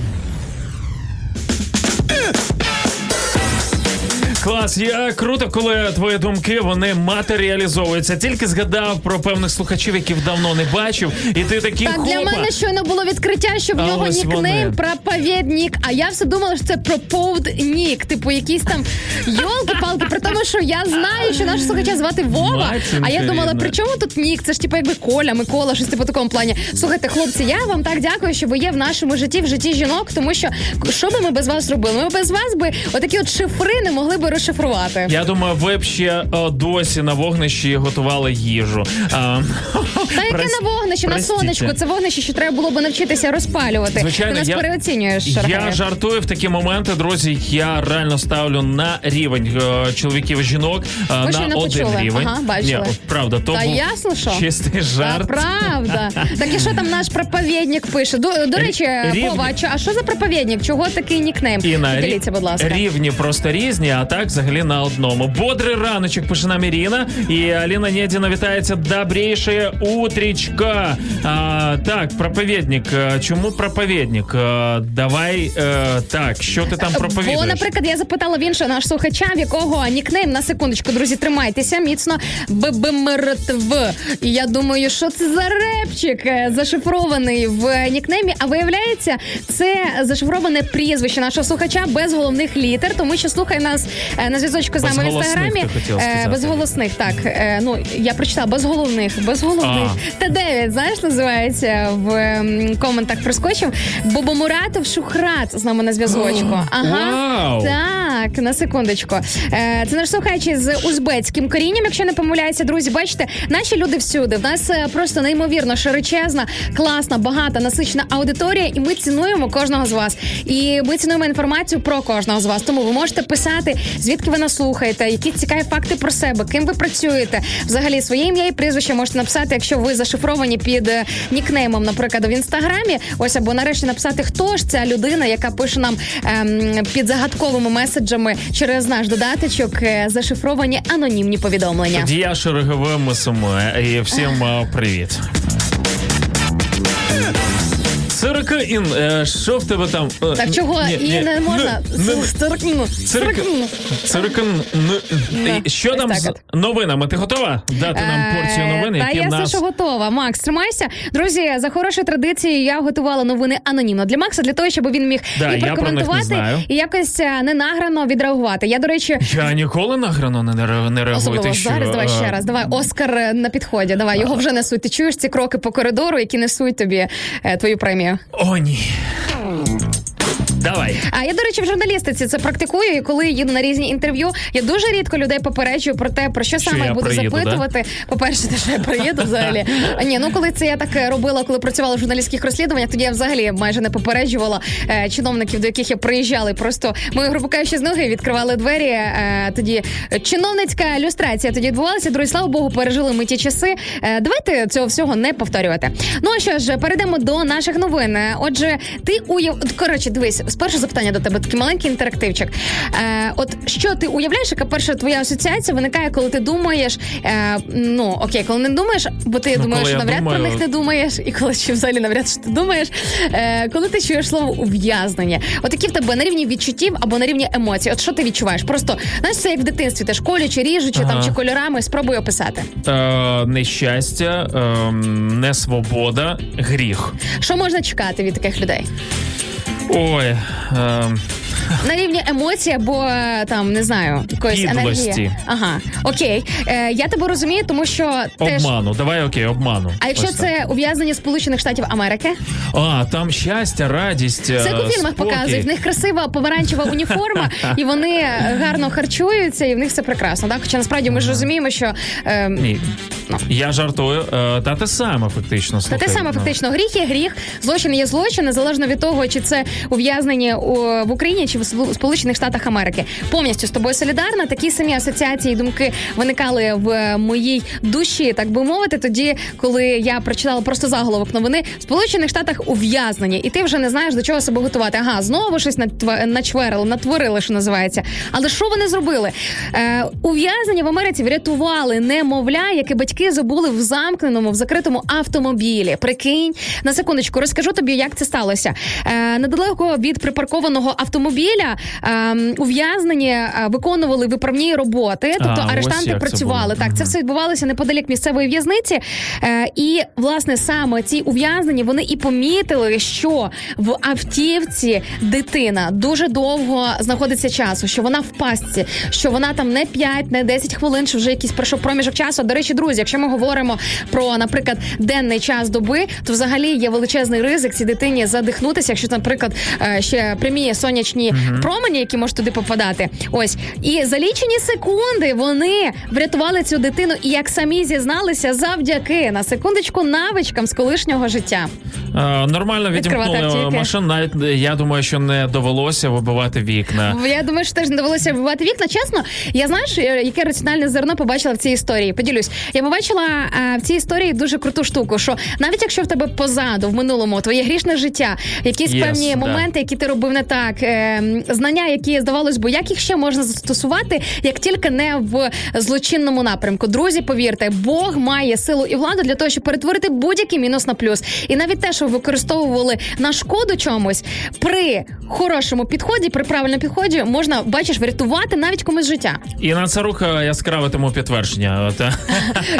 Клас, я круто, коли твої думки вони матеріалізовуються. Тільки згадав про певних слухачів, яких давно не бачив, і ти такий Так, для хопа. мене щойно було відкриття, що в А нього ось нікнейм вони. проповідник, а я все думала, що це проповд нік. Типу, якийсь там йолки-палки, при тому, що я знаю, що нашого слухача звати Вова. Матінка а я думала, рідна. при чому тут нік? Це ж типу якби Коля, Микола, щось типу такому плані. Слухайте, хлопці, я вам так дякую, що ви є в нашому житті, в житті жінок, тому що що би ми без вас робили? Ми без вас би отакі от шифри не могли би розшифрувати. Я думаю, ви б ще о, досі на вогнищі готували їжу. А, Та яке на вогнище, на простіть. сонечку? Це вогнище, що треба було би навчитися розпалювати. Звичайно, Ти нас я- переоцінюєш. Я Шаргаєв. жартую в такі моменти, друзі. Я реально ставлю на рівень е, чоловіків і жінок е, Ви на щойно один почули. рівень. Ага, бачили. Ні, правда, то Та був ясно, що? чистий жарт. Та правда. Так і що там наш проповідник пише? До, до речі, Рівні. Вова, а що за проповідник? Чого такий нікнейм? І на рі- Поділіться, будь ласка. рівні просто різні, а так взагалі на одному. Бодрий раночок пише нам Ірина. І Аліна Нєдіна вітається добрейше утрічка. А, так, проповідник. Чому проповідник? Е, Давай е, так, що ти там проповідуєш? Бо, наприклад, я запитала в іншого наш слухача, в якого нікнейм на секундочку, друзі, тримайтеся міцно ББМРТВ. І я думаю, що це за репчик е, зашифрований в нікнеймі. А виявляється, це зашифроване прізвище нашого слухача без головних літер, тому що слухає нас на зв'язочку з нами в інстаграмі. Е, сказати. Без голосних, так. Е, Ну я прочитала без головних, без головних. Т9, знаєш, називається в ем, коментах прискочив. Бобомуратов Шухрат з нами на зв'язочку. Ага. Так, на секундочку. Е, Це наш слухач з узбецьким корінням, якщо не помиляюся, друзі. Бачите, наші люди всюди. В нас е, просто неймовірно широчезна, класна, багата, насичена аудиторія, і ми цінуємо кожного з вас. І ми цінуємо інформацію про кожного з вас. Тому ви можете писати, звідки ви нас слухаєте, які цікаві факти про себе, ким ви працюєте. Взагалі своє ім'я і прізвище можете написати, якщо ви зашифровані під е, нікнеймом, наприклад, в інстаграмі. Ось або нарешті написати, хто ж ця людина, яка пише нам ем, під загадковими меседжами через наш додаточок е, зашифровані анонімні повідомлення. Я шереговим сумує. І всім е, привіт. Циркин, е, що в тебе там? Е, Так чого ні, і ні, не можна. Цирк... Циркин. Да, Що там з новинами? Ти готова дати нам порцію новин, Е, Та я все, що готова. Макс, тримайся. Друзі, за хорошою традицією я готувала новини анонімно для Макса, для того, щоб він міг і прокоментувати, і якось е, ненаграно відреагувати. Я, до речі, Я ніколи награно не, ре- реагую. Ти що, зараз. Давай е, ще раз. Давай Оскар е, на підході. Давай його вже несуть. Ти чуєш ці кроки по коридору, які несуть тобі е, твою премію. О, ні. Давай. А я, до речі, в журналістиці це практикую. І коли їду на різні інтерв'ю, я дуже рідко людей попереджую про те, про що, Що саме я буду приїду, запитувати. По-перше, те, що я приїду взагалі. Ні, ну коли це я так е, робила, коли працювала в журналістських розслідуваннях, тоді я взагалі майже не попереджувала е, чиновників, до яких я приїжджала. І Просто ми, грубо кажучи, з ноги відкривали двері. Е, тоді чиновницька люстрація тоді відбувалася. Друзі, слава Богу, пережили ми ті часи. Е, давайте цього всього не повторювати. Ну а що ж, перейдемо до наших новин. Е, Отже, ти уяв... Коротше, дивись, спершу запитання до тебе, такий маленький інтерактивчик. Е, от що ти уявляєш, яка перша твоя асоціація виникає, коли ти думаєш, е, ну окей, коли не думаєш, бо ти Ну, думаєш, я навряд думаю- про них не думаєш, і коли ще взагалі навряд чи ти думаєш, е, коли ти чуєш слово ув'язнення, от які в тебе на рівні відчуттів або на рівні емоцій, от що ти відчуваєш? Просто знаєш, це як в дитинстві, ти школі чи ріжучи там чи кольорами, спробуй описати. Е, нещастя, е, несвобода, гріх. Що можна чекати від таких людей? Ой. Е, На рівні емоцій або е, там не знаю, якоїсь Підлості. енергії. Ага, окей. Е, я тебе розумію, тому що теж. обману. Давай окей, обману. А якщо Ось так. це ув'язнення Сполучених Штатів Америки, А, там щастя, радість. це як у фільмах показують. В них красива помаранчева уніформа, і вони гарно харчуються, і в них все прекрасно. Так, хоча насправді ми ж розуміємо, що е, Ні. Я жартую. Е, Та те саме фактично. Та Слухай, те саме ну. фактично гріх є гріх, злочин є злочин, незалежно від того, чи це ув'язнення у- в Україні чи в Сполу- Сполучених Штатах Америки. Повністю з тобою солідарна. Такі самі асоціації і думки виникали в моїй душі, так би мовити. Тоді, коли я прочитала просто заголовок новини в Сполучених Штатах ув'язнення, і ти вже не знаєш до чого себе готувати. Ага, знову щось натва- начверили, натворили, що називається. Але що вони зробили? Е, ув'язнення в Америці врятували немовля, яке батьки жінки забули в замкненому, в закритому автомобілі. Прикинь, на секундочку, розкажу тобі, як це сталося. Е, недалеко від припаркованого автомобіля е, ув'язнені виконували виправні роботи, тобто А, арештанти працювали. Так, це все відбувалося неподалік місцевої в'язниці. Е, і власне саме ці ув'язнені вони і помітили, що в автівці дитина дуже довго знаходиться часу, що вона в пастці, що вона там не 5, не 10 хвилин, що вже якийсь пройшов проміжок часу. До речі, друзі, якщо ми говоримо про, наприклад, денний час доби, то взагалі є величезний ризик цій дитині задихнутися, якщо, наприклад, е, ще прямі сонячні промені, які можуть туди попадати. Ось і за лічені секунди вони врятували цю дитину, і як самі зізналися, завдяки на секундочку навичкам з колишнього життя. Е, Нормально відімкнули машин. Навіть е, я думаю, що не довелося вибивати вікна. Я думаю, що теж не довелося вбивати вікна. Чесно, я знаєш, е, яке раціональне зерно побачила в цій історії. Поділюсь, я побачила е, в цій історії дуже круту штуку, що навіть якщо в тебе позаду в минулому твоє грішне життя, якісь Yes, певні да. моменти, які ти робив не так, е, знання, які здавалось би, як їх ще можна застосувати, як тільки не в злочинному напрямку. Друзі, повірте, Бог має силу і владу для того, щоб перетворити будь-який мінус на плюс. І навіть те, що використовували на шкоду чомусь, при хорошому підході, при правильному підході, можна бачиш врятувати навіть комусь життя. І на це рука яскраве тому підтвердження. Е.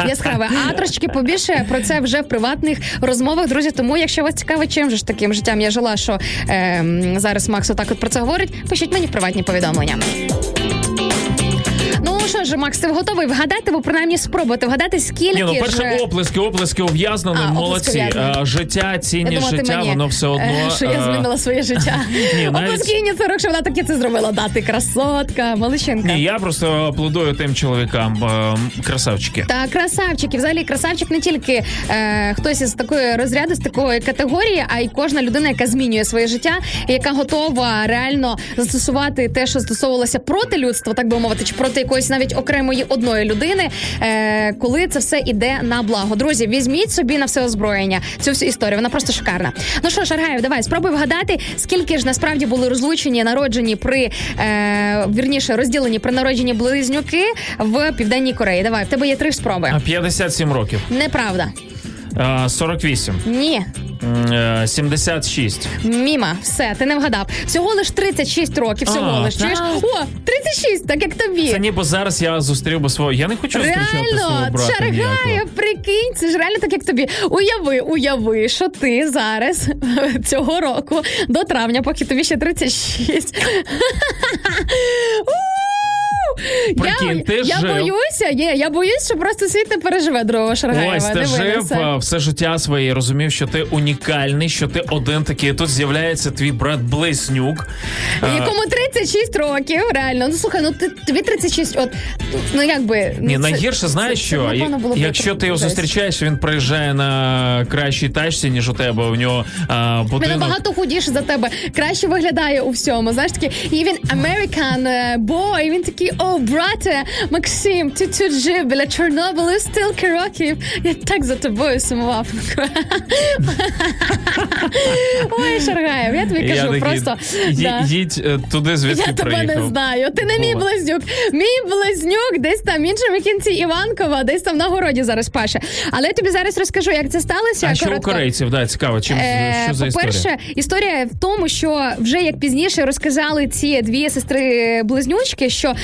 Яскраве. А трошечки побільше про це вже в приватних розмовах. Друзі, тому якщо вас цікаво, чим же ж таким життям я жила, що е, зараз Макс отак от про це говорить, пишіть мені приватні повідомлення. Ну що ж, Макс, ти готовий вгадати, або принаймні спробувати вгадати, скільки Ні, ну перше ж... оплески, оплески ув'язненим. А, оплески Молодці. ув'язненим. Е, Життя, Я думала, ти життя, мені, воно все одно. е, що я е, змінила своє життя. Ні, навіть- Оплески Інні що вона таки це зробила. Да, ти красотка, маличинка. Ні, я просто аплодую тим чоловікам. е, Красавчики. Та красавчики, взагалі красавчик не тільки е, хтось із такої розряду, з такої категорії, а й кожна людина, яка змінює своє життя, і яка готова реально застосувати те, що застосовувалося проти людства, так би мовити, чи проти якоїсь навіть окремої одної людини, е, коли це все іде на благо. Друзі, візьміть собі на все озброєння цю всю історію. Вона просто шикарна. Ну що, Шаргаєв, давай спробуй вгадати, скільки ж насправді були розлучені, народжені при е, вірніше розділені при народженні близнюки в південній Кореї. Давай, в тебе є три спроби. А 57 років. Неправда. Е, 48. Ні. М, е, 76. Міма, все, ти не вгадав. Всього лиш 36 років. Всього А, лиш. Чуєш? О, 36, так як тобі. Це ніби зараз я зустрів би свого. Я не хочу зустрічати свого Реально, брата. Ніякого. прикинь, це ж реально так, як тобі. Уяви, уяви, що ти зараз цього року до травня, поки тобі ще 36. У! Прикинь, я, ти я жив. боюся, ні, я боюсь, що просто світ не переживе другого Шаргаєва. Ось ти на жив це. е, все життя своє, і розумів, що ти унікальний, що ти один такий. Тут з'являється твій брат близнюк. Е, Якому 36 років, реально. Ну слухай, ну ти тобі 36, от ну якби Ні, ну, це- найгірше знаєш це- що? це, було Якщо ти його зустрічаєш, він приїжджає на кращій тачці, ніж у тебе. У нього а, Він набагато худіше за тебе, краще виглядає у всьому. Знаєш такий, і він American е, boy, він такий, о, брате, Максим, ти тут жив біля Чорнобилю, стилки років. Я так за тобою сумував. Ой, Шаргаєв, я тобі Я кажу, такий, просто «Ї- да. Їдь е, туди, звідки Я тебе приїхав. не знаю. Ти не мій близнюк. Мій близнюк десь там в іншому кінці Іванкова, десь там на городі зараз паше. Але я тобі зараз розкажу, як це сталося. А що у корейців? Да, цікаво, чим Е, що за історія? По-перше, історія в тому, що вже як пізніше розказали ці дві сестри близнючки, що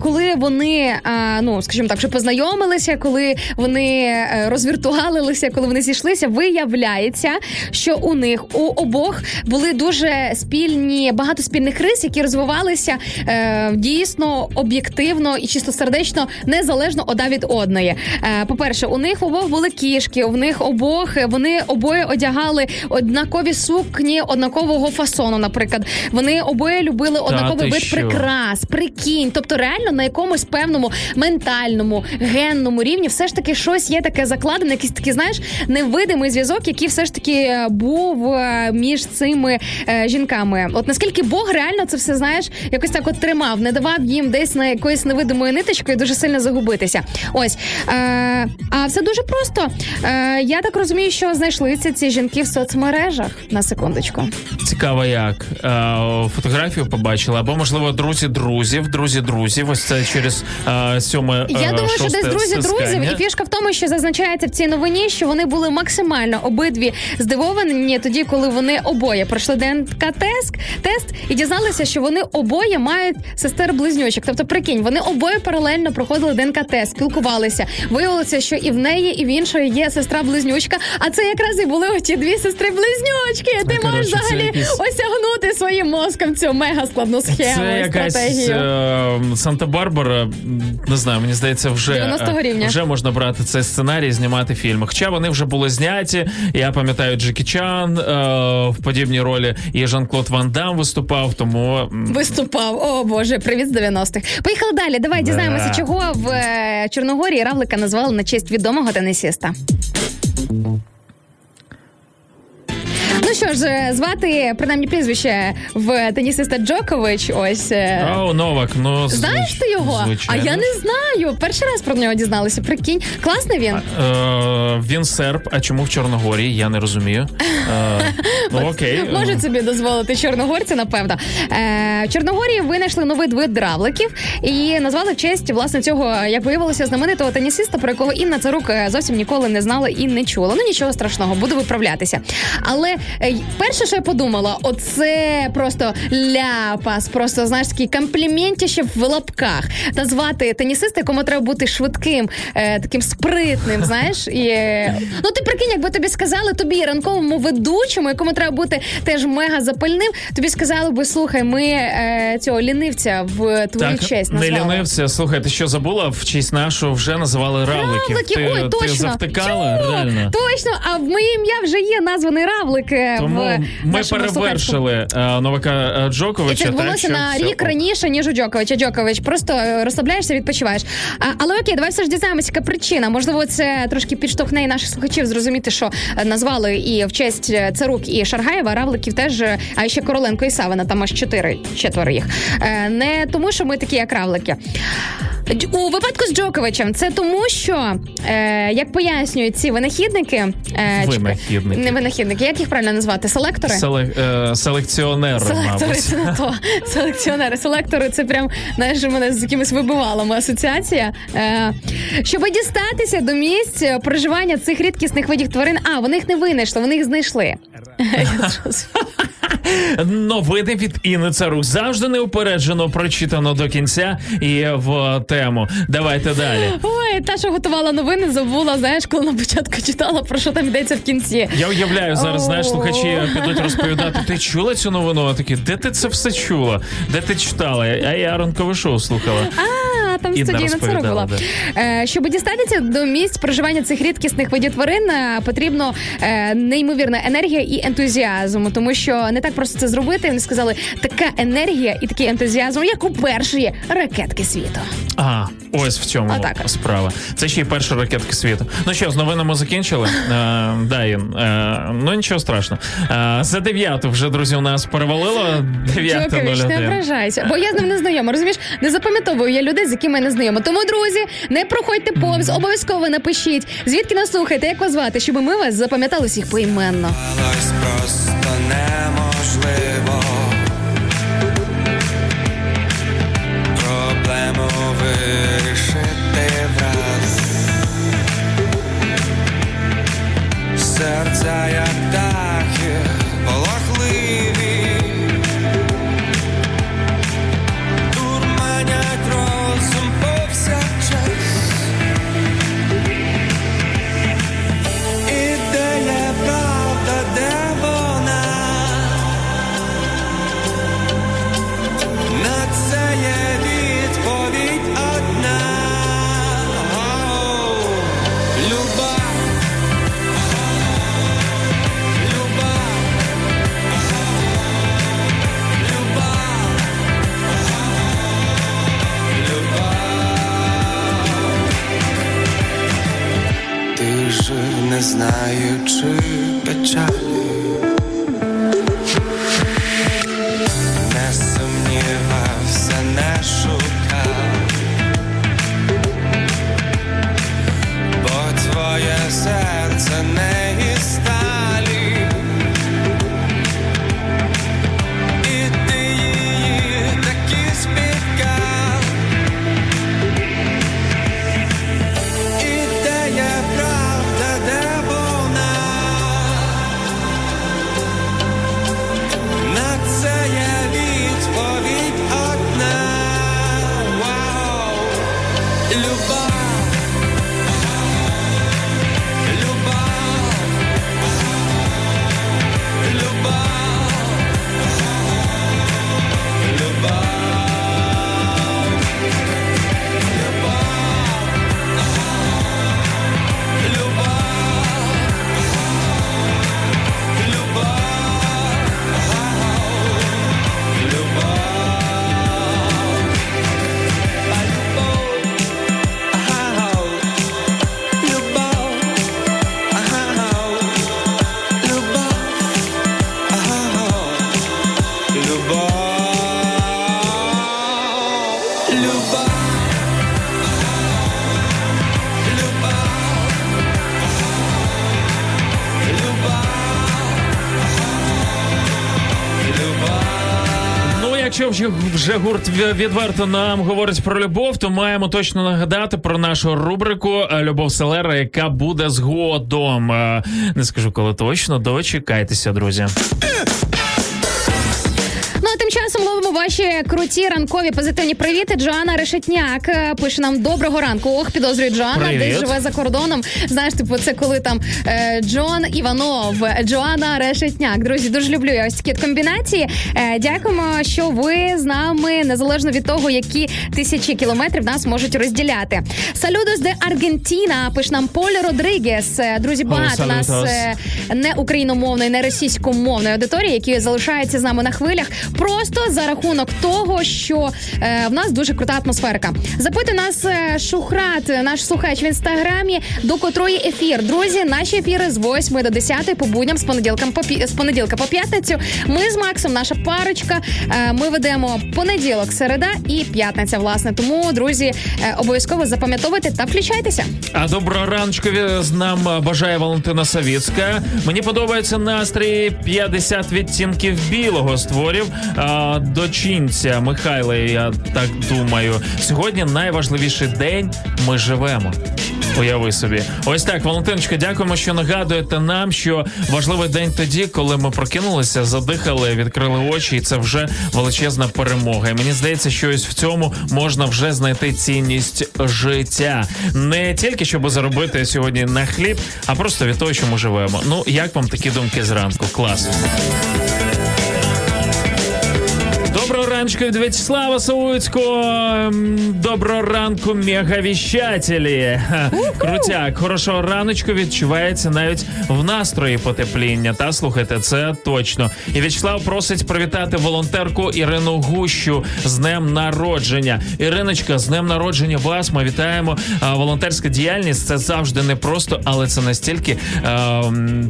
коли вони, ну скажімо так, вже познайомилися, коли вони е, розвіртуалилися, коли вони зійшлися, виявляється, що у них у обох були дуже спільні, багато спільних рис, які розвивалися е, дійсно об'єктивно і чистосердечно, незалежно одна від одної. Е, по-перше, у них обох були кішки, у них обох вони обоє одягали однакові сукні однакового фасону. Наприклад, вони обоє любили однаковий вид що? прикрас. Прикинь, тобто реально на якомусь певному ментальному генному рівні, все ж таки щось є таке закладене, якийсь такий, знаєш, невидимий зв'язок, який все ж таки е, був е, між цими е, жінками. От наскільки Бог реально це все знаєш, якось так от тримав, не давав їм десь на якоюсь невидимою ниточкою дуже сильно загубитися. Ось е, а все дуже просто. Е, я так розумію, що знайшлися ці жінки в соцмережах на секундочку. Цікаво, як е, фотографію побачили, або можливо друзі друзів, друзі друзів. Ось це через е, сьоме. Я е, думаю, що десь друзі друзів, і фішка в тому, що зазначається в цій новині, що вони були максимально обидві здивовані тоді, коли вони обоє пройшли ДНК тест, тест і дізналися, що вони обоє мають сестер близнючок. Тобто, прикинь, вони обоє паралельно проходили ДНК тест, спілкувалися. Виявилося, що і в неї, і в іншої є сестра близнючка. А це якраз і були оті дві сестри близнючки. Ти можеш взагалі якісь- осягнути своїм мозком цю мега складну схему Це і якась стратегію. е, Санта-Барбара. Не знаю, мені здається, вже 90-го е, вже можна брати цей сценарій, і знімати фільми. Хоча вони вже були зняті. Я пам'ятаю Джекі Чан е, в подібній ролі. І Жан-Клод Ван Дам виступав, тому Виступав. О боже, привіт з 90-х. Поїхали далі. Давай дізнаємося, чого в е, Чорногорії Равлика назвали на честь відомого тенісіста. Ну що ж, е, звати принаймні прізвище в тенісиста Джокович. Ось е, О, Новак. Ну знаєш ти його? звичайно. А я не знаю. Перший раз про нього дізналися. Прикинь, класний він. Е, він серб, а чому в Чорногорії? Я не розумію. Е, ну окей. Можуть собі дозволити чорногорці, напевно. Е, в Чорногорії винайшли новий вид равликів і назвали в честь власне цього, як виявилося, знаменитого тенісиста, про якого Інна Царук е, зовсім ніколи не знала і не чула. Ну нічого страшного, буду виправлятися. Але е, перше, що я подумала, оце просто ляпас, просто знаєш такий компліментіще в лапках. Назвати тенісиста, якому треба бути швидким, е, таким спритним, знаєш, і е, ну ти прикинь, якби тобі сказали тобі ранковому ведучому, якому треба бути теж мега запальним, тобі сказали би, слухай, ми е, цього лінивця в твою Так, честь не назвали. лінився. Слухай, ти що забула? В честь нашу вже називали равликів. Равлики, ти, ой, ти точно. завтикала Чу, реально. Точно, а в моє ім'я вже є названий равлик. Е, Тому в ми нашому перевершили е, Новака е, І Джоковича. це відбулося так, на рік все. раніше, ніж у Джоковича. Джокович просто е, розслабляєшся, відпочиваєш. А, але окей, давай все ж дізнаємося, яка причина. Можливо, це трошки підштовхне і наших слухачів зрозуміти, що назвали і в честь Царук і Шаргаєва Равликів теж, а ще Короленко і Савина, там аж чотири, четверо їх. Е, Не тому, що ми такі, як равлики. У випадку з Джоковичем це тому, що е, як пояснюють ці винахідники, е, Винахідники. не винахідники, як їх правильно назвати? Селектори? Селе- е, селекціонери, Селектори мабуть. це не то. Селекціонери. Селектори це прям знаєш, мене з якимись вибивалами асоціація. Е, щоб дістатися до місць проживання цих рідкісних видів тварин. А, вони їх не винайшли, вони їх знайшли. Новини від Інни Царук завжди неупереджено прочитано до кінця і в тему. Давайте далі. Ой, та, що готувала новини, забула, знаєш, коли на початку читала, про що там йдеться в кінці. Я уявляю зараз, знаєш, слухачі підуть розповідати. Ти чула цю новину? А такі, де ти це все чула? Де ти читала? А я ранкове шоу слухала. А, там Інна студійна це робила. Е, щоб дістатися до місць проживання цих рідкісних видів тварин, е, потрібно е, неймовірна енергія і ентузіазм, тому що не так просто це зробити. Вони сказали, така енергія і такий ентузіазм, як у першої ракетки світу. А, ось в цьому Отак справа. Це ще й перша ракетка світу. Ну що, з новинами закінчили? Да, Ін. Е, ну нічого страшного. За дев'яту вже, друзі, у нас перевалило. Джокович, не ображайся, бо я з ним не знайома. Розумієш, не запам'ятовую я людей, з якими я не. Тому, друзі, не проходьте повз, обов'язково напишіть, звідки нас слухаєте, як вас звати, щоб ми вас запам'ятали всіх поіменно. Просто неможливо проблему вирішити. Серця як вже, гурт відверто нам говорить про любов, то маємо точно нагадати про нашу рубрику Любов Селера, яка буде згодом. Е, Не скажу коли точно, дочекайтеся, друзі. Ваші круті ранкові позитивні привіти. Джоанна Решетняк е, пише нам доброго ранку. Ох, підозрюю Джоанна, Привіт. десь живе за кордоном. Знаєш, типу, це коли там е, Джон Іванов, Джоанна Решетняк. Друзі, дуже люблю я ось такі комбінації. Е, дякуємо, що ви з нами незалежно від того, які тисячі кілометрів нас можуть розділяти. Салюдос де Аргентіна. Пише нам Поль Родригес. Е, Друзі, багато нас е, не україномовної, не російськомовної аудиторії, які залишаються з нами на хвилях, просто за рахунок того, що е, в нас дуже крута атмосферка. Запитує нас е, Шухрат, наш слухач в інстаграмі, до котрої ефір. Друзі, наші ефіри з 8 до 10 по будням з понеділком по пі- з понеділка по п'ятницю. Ми з Максом, наша парочка. е, ми ведемо понеділок, середа і п'ятниця. Власне, тому друзі, е, обов'язково запам'ятовуйте та включайтеся. А доброго раночку з нам е, бажає Валентина Савіцька. Мені подобається настрій 50 відтінків білого створів а, дочинця Михайла. Я так думаю. Сьогодні найважливіший день. Ми живемо. Уяви собі, ось так, Валентиночка, дякуємо, що нагадуєте нам, що важливий день тоді, коли ми прокинулися, задихали, відкрили очі, і це вже величезна перемога. І мені здається, що ось в цьому можна вже знайти цінність життя. Не тільки щоб заробити сьогодні на хліб, а просто від того, що ми живемо. Ну як вам такі думки зранку? Клас. Раночку від В'ячеслава Сауцького. Ем, Доброго ранку, мегавіщателі. Крутяк, хорошого раночку відчувається навіть в настрої потепління. Та слухайте, це точно. І В'ячеслав просить привітати волонтерку Ірину Гущу з днем народження. Іриночка, з днем народження вас. Ми вітаємо. Волонтерська діяльність це завжди непросто, але це настільки е,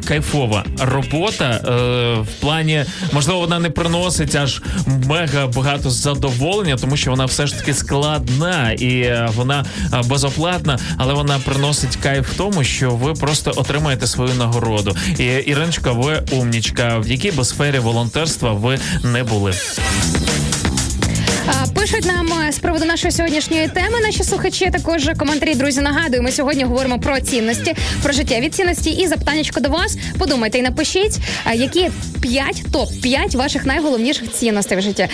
кайфова робота е, в плані, можливо, вона не приносить аж мега багато задоволення, тому що вона все ж таки складна і е, вона е, безоплатна, але вона приносить кайф в тому, що ви просто отримаєте свою нагороду. І Іриночка, ви умнічка, в якій би сфері волонтерства ви не були. Пишуть нам е, з приводу нашої сьогоднішньої теми. Наші слухачі також коментарі. Друзі, нагадую, ми сьогодні говоримо про цінності, про життєві цінності. І запитаннячко до вас. Подумайте і напишіть, які 5, топ 5 ваших найголовніших цінностей в житті.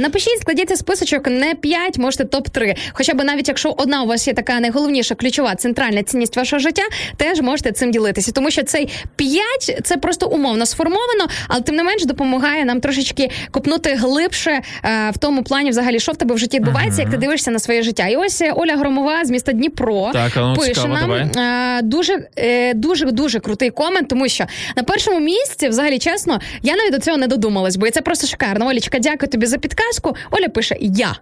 Напишіть, складіть списочок не 5, можете топ 3 Хоча б навіть якщо одна у вас є така найголовніша ключова центральна цінність вашого життя, теж можете цим ділитися, тому що цей 5 це просто умовно сформовано, але тим не менш допомагає нам трошечки копнути глибше е, в тому плані, взагалі, що в тебе в житті відбувається, як ти дивишся на своє життя. І ось е, Оля Громова з міста Дніпро Так, а ну, пише цікаво, нам давай. е, дуже, е, дуже, дуже крутий комент, тому що на першому місці, взагалі, чесно, я навіть до цього не додумалась, бо це просто шикарно. Олічка, дякую тобі за підказку. Оля пише: Я.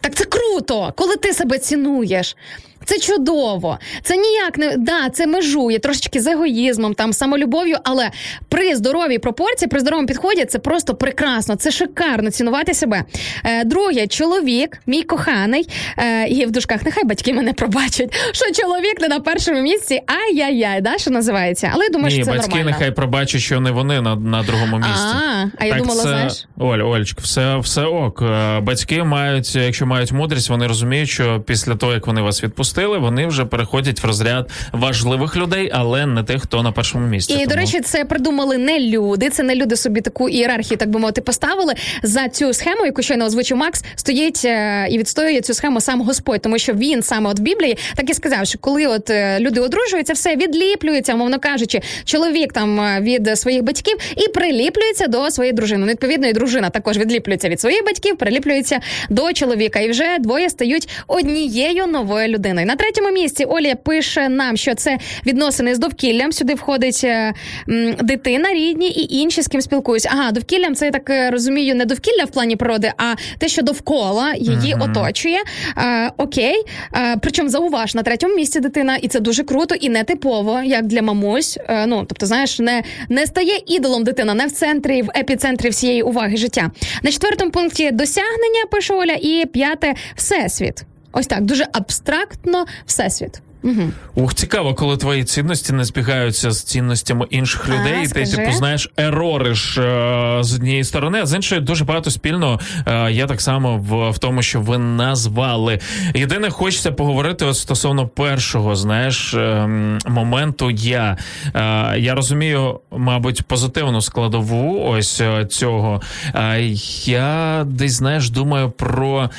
Так це круто, коли ти себе цінуєш. Це чудово. Це ніяк не да, це межує трошечки з егоїзмом, там самолюбов'ю, але при здоровій пропорції, при здоровому підході це просто прекрасно. Це шикарно цінувати себе. Е, друге, чоловік, мій коханий, е, і в дужках нехай батьки мене пробачать, що чоловік не на першому місці. Ай-яй-яй, да, що називається. Але я думаю, Ні, що це батьки нормально. нехай пробачать, що не вони на, на другому місці. А, а я думала, це... знаєш. Оль, Олечка, все, все ок. Е, Батьки мають, якщо мають мудрість, вони розуміють, що після того, як вони вас відпустили, відпустили, вони вже переходять в розряд важливих людей, але не тих, хто на першому місці. І Тому- до речі, це придумали не люди. Це не люди собі таку ієрархію, так би мовити, поставили за цю схему, яку щойно озвучив Макс, стоїть е, і відстоює цю схему сам Господь, тому що він саме от в Біблії так і сказав, що коли от е, люди одружуються, все відліплюється, мовно кажучи, чоловік там е, від своїх батьків і приліплюється до своєї дружини. Ну, Відповідно, і дружина також відліплюється від своїх батьків, приліплюється до чоловіка, і вже двоє стають однією новою людиною. На третьому місці Оля пише нам, що це відносини з довкіллям. Сюди входить е, м, дитина, рідні і інші, з ким спілкуюсь. Ага, довкіллям це я так е, розумію, не довкілля в плані природи, а те, що довкола її оточує. Е, окей, е, причому зауваж на третьому місці дитина, і це дуже круто і нетипово, як для мамусь. Е, ну тобто, знаєш, не, не стає ідолом дитина, не в центрі, в епіцентрі всієї уваги життя. На четвертому пункті досягнення пише Оля, і п'яте всесвіт. Ось так, дуже абстрактно всесвіт. Угу. Ух, цікаво, коли твої цінності не збігаються з цінностями інших людей, і ти типу знаєш ерориш е, з однієї сторони, а з іншої дуже багато спільного е, є так само в, в тому, що ви назвали. Єдине, хочеться поговорити от стосовно першого, знаєш, ем, моменту. Я Е, я розумію, мабуть, позитивну складову ось е, цього. Е, я десь знаєш, думаю про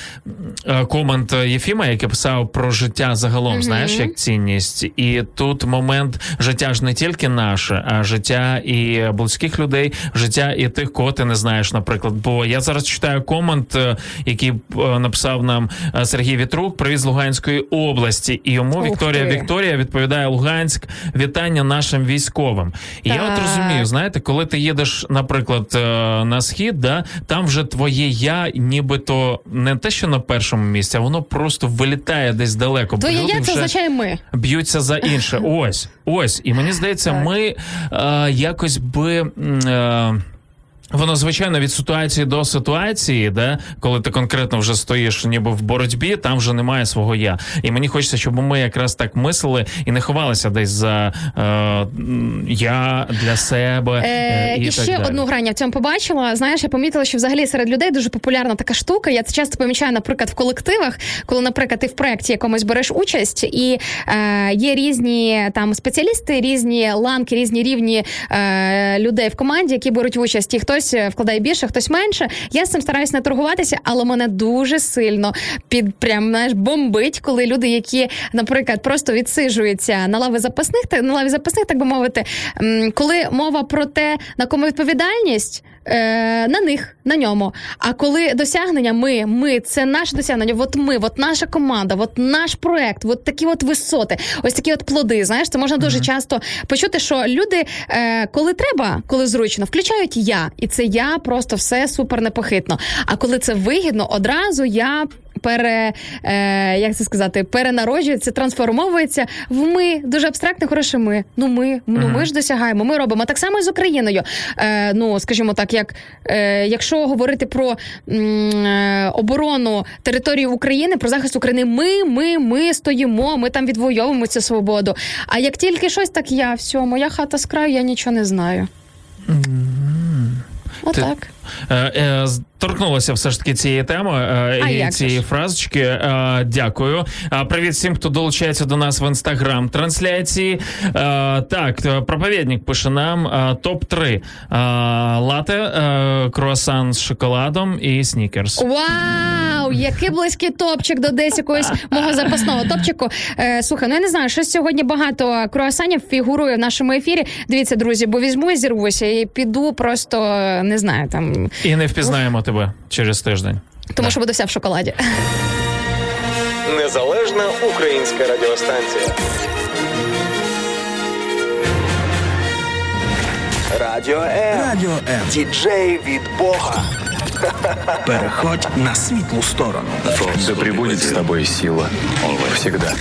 е, комент Єфіма, який писав про життя загалом, знаєш, як цінність. І тут момент життя ж не тільки наше, а життя і близьких людей, життя і тих, кого ти не знаєш, наприклад. Бо я зараз читаю комент, е, який е, написав нам е, Сергій Вітрук, привіз з Луганської області, і йому Ух Вікторія ти. Вікторія відповідає Луганськ, вітання нашим військовим. І я от розумію, знаєте, коли ти їдеш, наприклад, на схід, да, там вже твоє я, нібито не те, що на першому місці, а воно просто вилітає десь далеко. Твоє я це вже означає ми. Б'ються за інше. Ось, ось. І мені здається, Так. ми е, якось би. Е, Воно звичайно від ситуації до ситуації, де коли ти конкретно вже стоїш ніби в боротьбі, там вже немає свого я. І мені хочеться, щоб ми якраз так мислили і не ховалися десь за е, я для себе. Е, Е, і, і так ще далі. одну грань я в цьому побачила. Знаєш, я помітила, що взагалі серед людей дуже популярна така штука. Я це часто помічаю, наприклад, в колективах, коли, наприклад, ти в проєкті якомусь береш участь, і е, є різні там спеціалісти, різні ланки, різні рівні е, людей в команді, які беруть участь. І хтось е, вкладає більше, хтось менше. Я з цим стараюсь не торгуватися, але мене дуже сильно під прям знаєш, бомбить, коли люди, які, наприклад, просто відсижуються на лави запасних, та на лаві запасних, так би мовити, коли мова про те, на кому відповідальність. Е, На них, на ньому. А коли досягнення, ми, ми, це наше досягнення. От ми, от наша команда, от наш проект, от такі от висоти, ось такі от плоди. Знаєш, це можна дуже часто почути, що люди, е, коли треба, коли зручно, включають я, і це я просто все супер непохитно. А коли це вигідно, одразу я. Пере, е, як це сказати, перенароджується, трансформовується в ми дуже абстрактне, хороше ми. Ну ми, ну ми ж досягаємо, ми робимо так само і з Україною. Е, ну скажімо так, як е, якщо говорити про м, е, оборону території України, про захист України, ми, ми, ми стоїмо, ми там відвоюємо цю свободу. А як тільки щось, так я все, моя хата з краю, я нічого не знаю. Отак. Е, е, з- торкнулася все ж таки цієї теми е, і цієї ж? фразочки. Е, дякую. Е, привіт всім, хто долучається до нас в інстаграм трансляції. Е, так, е, проповідник пише нам е, топ 3 лате, е, круасан з шоколадом і снікерс. Вау! Який близький топчик до десь якогось мого запасного топчику. Е, слухай, ну я не знаю, щось сьогодні багато круасанів фігурує в нашому ефірі. Дивіться, друзі, бо візьму і зірвуся і піду просто е, не знаю там, І не впізнаємо тебе через тиждень. тому що буду вся в шоколаді. Незалежна українська радіостанція. Радіо М. Радіо М. Діджей від Бога. Переходь на світлу сторону. Да пребудет с тобой сила. Всегда.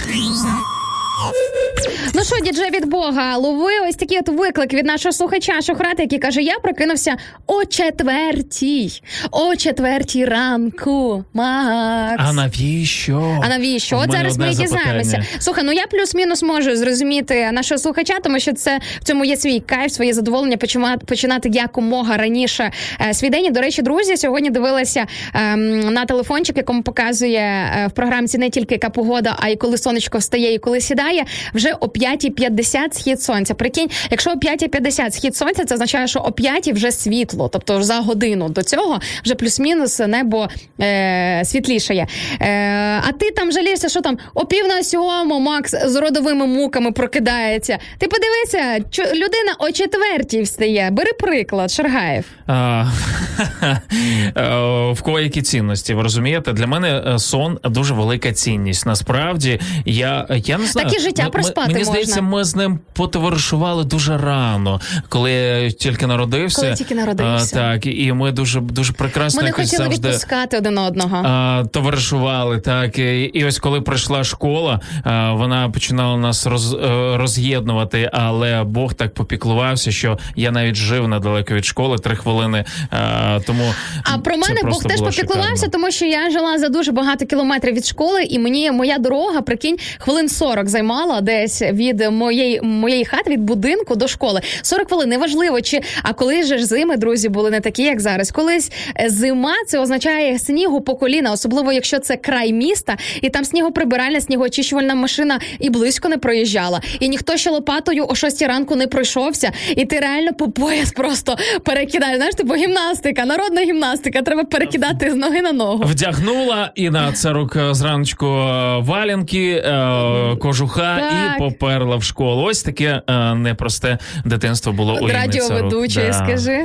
Ну що, діджей від Бога, лови ось такий от виклик від нашого слухача Шохрата, який каже: Я прокинувся о четвертій, о четвертій ранку. Макс. А навіщо? А навіщо? От зараз ми і дізнаємося. Слухай, ну я плюс-мінус можу зрозуміти нашого слухача, тому що це в цьому є свій кайф, своє задоволення починати, починати якомога раніше е, свій день. І, До речі, друзі, сьогодні дивилася ем, на телефончик, якому показує е, в програмці не тільки яка погода, а й коли сонечко встає і коли сідає. Вже о 5.50 схід сонця. Прикинь, якщо о 5.50 схід сонця, це означає, що о 5 вже світло, тобто за годину до цього вже плюс-мінус небо е, світлішає. Е, а ти там жалієшся, що там о пів на сьому Макс з родовими муками прокидається. Ти подивися, чо- людина о четвертій встає. Бери приклад, Шаргаєв. Е, в кого цінності, ви розумієте? Для мене е, сон дуже велика цінність. Насправді, я, я не знаю. І життя проспати Мені можна. здається, ми з ним потоваришували дуже рано, коли я тільки народився. Коли тільки народився. А, так, і ми дуже дуже прекрасно Ми не хотіли завжди. відпускати один одного. А, товаришували так, і, і ось коли прийшла школа, а, вона починала нас роз, е, роз'єднувати, але Бог так попіклувався, що я навіть жив недалеко від школи три хвилини. А, тому А про мене Бог теж попіклувався, шикарно. тому що я жила за дуже багато кілометрів від школи, і мені моя дорога, прикинь, хвилин 40 займала десь від моєї моєї хати, від будинку до школи. 40 хвилин, неважливо, чи а коли же ж зими, друзі, були не такі, як зараз. Колись е, зима це означає снігу по коліна, особливо якщо це край міста, і там снігоприбиральна, снігоочищувальна машина і близько не проїжджала. І ніхто ще лопатою о 6 ранку не пройшовся, і ти реально по пояс просто перекидаєш. Знаєш, типу гімнастика, народна гімнастика. Треба перекидати з ноги на ногу. Вдягнула і на царук е, зраночку е, валянки, е, кожуха Так. і поперла в школу. Ось таке е, непросте дитинство було у Радіоведучої, Да. скажи.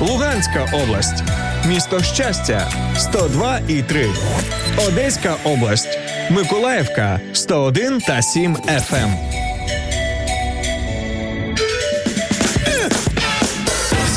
Луганська область. Місто Щастя 102 і 3. Одеська область. Миколаївка 101 та 7 FM.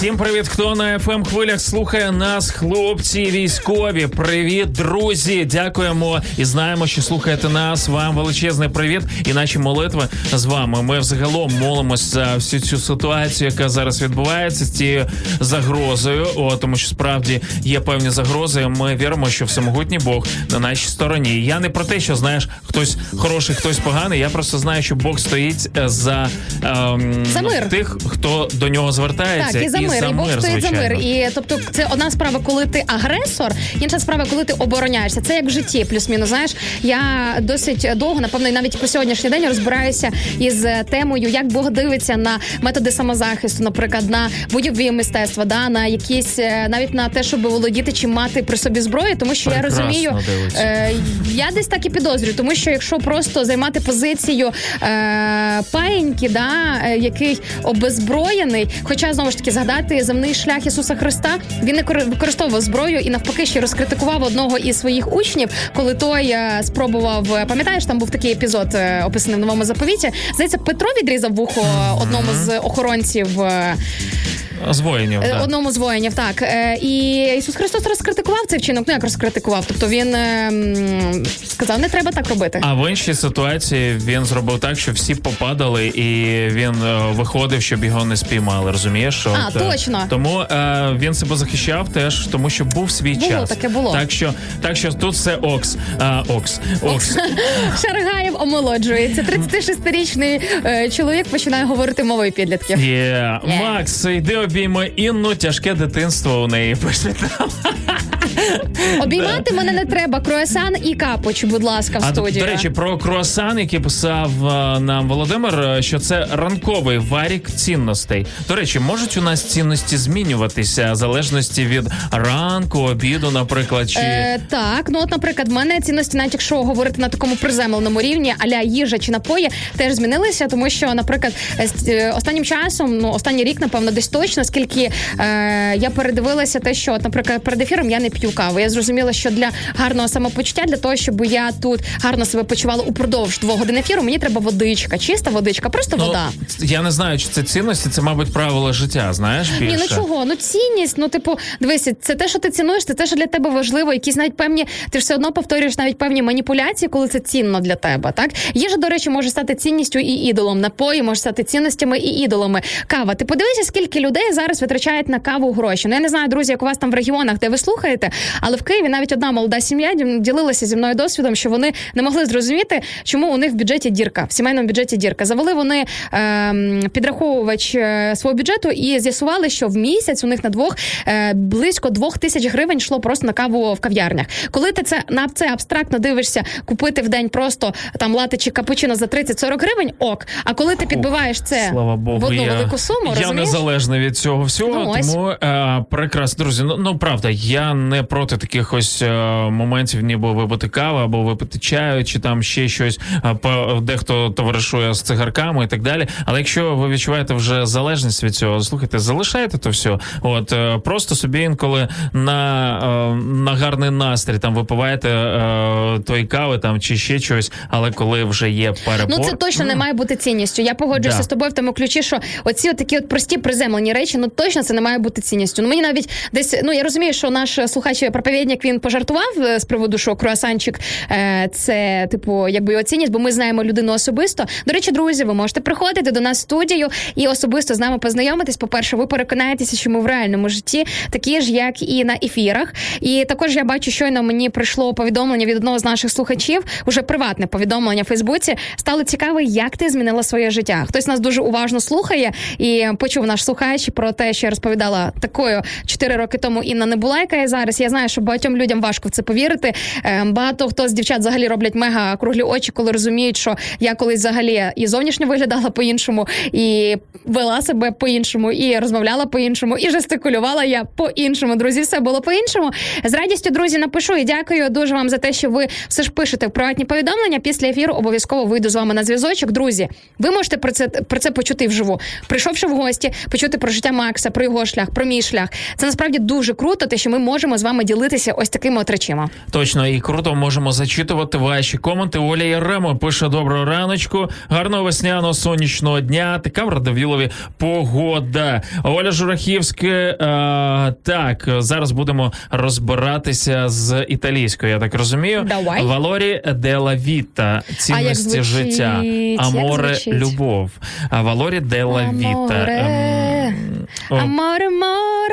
Всім привіт, хто на fm хвилях слухає нас, хлопці військові. Привіт, друзі! Дякуємо і знаємо, що слухаєте нас. Вам величезний привіт і наші молитви з вами. Ми взагалом молимось за всю цю ситуацію, яка зараз відбувається з цією загрозою. О, тому що справді є певні загрози. Ми віримо, що всемогутній Бог на нашій стороні. Я не про те, що знаєш, хтось хороший, хтось поганий. Я просто знаю, що Бог стоїть е, за, ем, За мир. тих, хто до нього звертається. Так, і за мир, і Бог стоїть за мир. І тобто, це одна справа, коли ти агресор, інша справа, коли ти обороняєшся. Це як в житті, плюс-мінус. Знаєш, я досить довго, напевно, і навіть по сьогоднішній день розбираюся із е, темою, як Бог дивиться на методи самозахисту, наприклад, на бойові мистецтва, да, на якісь е, навіть на те, щоб володіти чи мати при собі зброю, тому що Прекрасно я розумію, е, я десь так і підозрюю, тому що якщо просто займати позицію е, паєньки, да, е, який обезброєний, хоча знову ж таки згадати земний шлях Ісуса Христа, він не кор- використовував зброю і навпаки ще розкритикував одного із своїх учнів, коли той е, спробував. е, Пам'ятаєш, там був такий епізод е, описаний в новому заповіті. Здається, Петро відрізав вухо одному з охоронців. Е, з воїнів. Е, Да. Одному з воїнів, так. Е, І Ісус Христос розкритикував цей вчинок. Ну як розкритикував? Тобто він е, сказав, не треба так робити. А в іншій ситуації він зробив так, що всі попадали, і він е, виходив, щоб його не спіймали. Розумієш? А, от, е, точно. Тому е, він себе захищав теж, тому що був свій Було, час. таке було. Так що, так що тут все окс. А, окс. Окс. Шаргаєв омолоджується. 36-річний е, чоловік починає говорити мовою підлітків. Є. Макс, йди обійми Інну, тяжке дитинство у неї пише там. Обіймати мене не треба. Круасан і капоч, будь ласка, в А до, речі, про круасан, який писав е, нам Володимир, е, що це ранковий варік цінностей. До речі, можуть у нас цінності змінюватися в залежності від ранку, обіду, наприклад, чи Е, так, ну от, наприклад, в мене цінності, навіть якщо говорити на такому приземленому рівні, аля їжа чи напої, теж змінилися, тому що, наприклад, е, останнім часом, ну останній рік, напевно, десь точно, скільки е, я передивилася те, що, от, наприклад, перед ефіром я не п'ю каву. Я зрозуміла, що для гарного самопочуття, для того, щоб я тут гарно себе почувала упродовж двох годин ефіру, мені треба водичка, чиста водичка, просто ну, вода. я не знаю, чи це цінності, це, мабуть, правило життя. Знаєш більше. Ні, ну чого? Ну цінність, ну типу, дивися, це те, що ти цінуєш, це те, що для тебе важливо. Якісь навіть певні, ти ж все одно повторюєш навіть певні маніпуляції, коли це цінно для тебе. Так їжа, до речі, може стати цінністю і ідолом. Напої може стати цінностями і ідолами. Кава. Ти подивися, скільки людей зараз витрачають на каву гроші. Ну я не знаю, друзі, як у вас там в регіонах, де ви слухаєте, але в Києві навіть одна молода сім'я ділилася зі мною досвідом, що вони не могли зрозуміти, чому у них в бюджеті дірка, в сімейному бюджеті дірка. Завели вони ем, підраховувач е, свого бюджету і з'ясували, що в місяць у них на двох е, близько двох тисяч гривень йшло просто на каву в кав'ярнях. Коли ти це на це абстрактно дивишся, купити в день просто там лати чи капучино за 30-40 гривень, ок. А коли ти підбиваєш це Слава Богу, в одну я, велику суму, я розумієш? незалежний від цього всього. Ну, тому е, прекрасно, друзі. Ну, ну правда, я не проти таких ось е, моментів, ніби випити каву або випити чаю, чи там ще щось. е, по- дехто товаришує з цигарками і так далі. Але якщо ви відчуваєте вже залежність від цього, слухайте, залишайте то все. От е, просто собі інколи на, е, на гарний настрій там випиваєте е, той кави там чи ще щось, але коли вже є перебор... Ну це точно не має бути цінністю. Я погоджуюся Да. з тобою в тому ключі, що оці от такі от прості приземлені речі, ну точно це не має бути цінністю. Ну мені навіть десь ну я розумію, що наш слухач проповідник він пожартував е, з приводу, що круасанчик е, це типу якби його цінність, бо ми знаємо людину особисто. До речі, друзі, ви можете приходити до нас в студію і особисто з нами познайомитись. По перше, ви переконаєтеся, що ми в реальному житті такі ж, як і на ефірах. І також я бачу, щойно мені прийшло повідомлення від одного з наших слухачів, уже приватне повідомлення в Фейсбуці. Стало цікаво, як ти змінила своє життя. Хтось нас дуже уважно слухає і почув наш слухач про те, що я розповідала такою 4 роки тому. Інна не була, яка є зараз. Я знаю, що багатьом людям важко в це повірити. Е, Багато хто з дівчат взагалі роблять мега круглі очі, коли розуміють, що я колись взагалі і зовнішньо виглядала по-іншому, і вела себе по-іншому, і розмовляла по-іншому, і жестикулювала я по-іншому. Друзі, все було по-іншому. З радістю, друзі, напишу і дякую дуже вам за те, що ви все ж пишете в приватні повідомлення. Після ефіру обов'язково вийду з вами на зв'язочок. Друзі, ви можете про це про це почути вживу. Прийшовши в гості, почути про життя Макса, про його шлях, про мій шлях. Це насправді дуже круто, те, що ми можемо з вами ділитися ось такими от речима. Точно і круто можемо зачитувати ваші коменти. Оля Яремо пише доброго раночку, гарного весняного сонячного дня. Така в Радовілові погода. Оля Журахівська. Е, так, зараз будемо розбиратися з італійською. Я так розумію. Давай. Валорі Дела Віта. Цінності звучить? життя. Аморе любов. А Валорі Дела Віта. Аморе. О, море,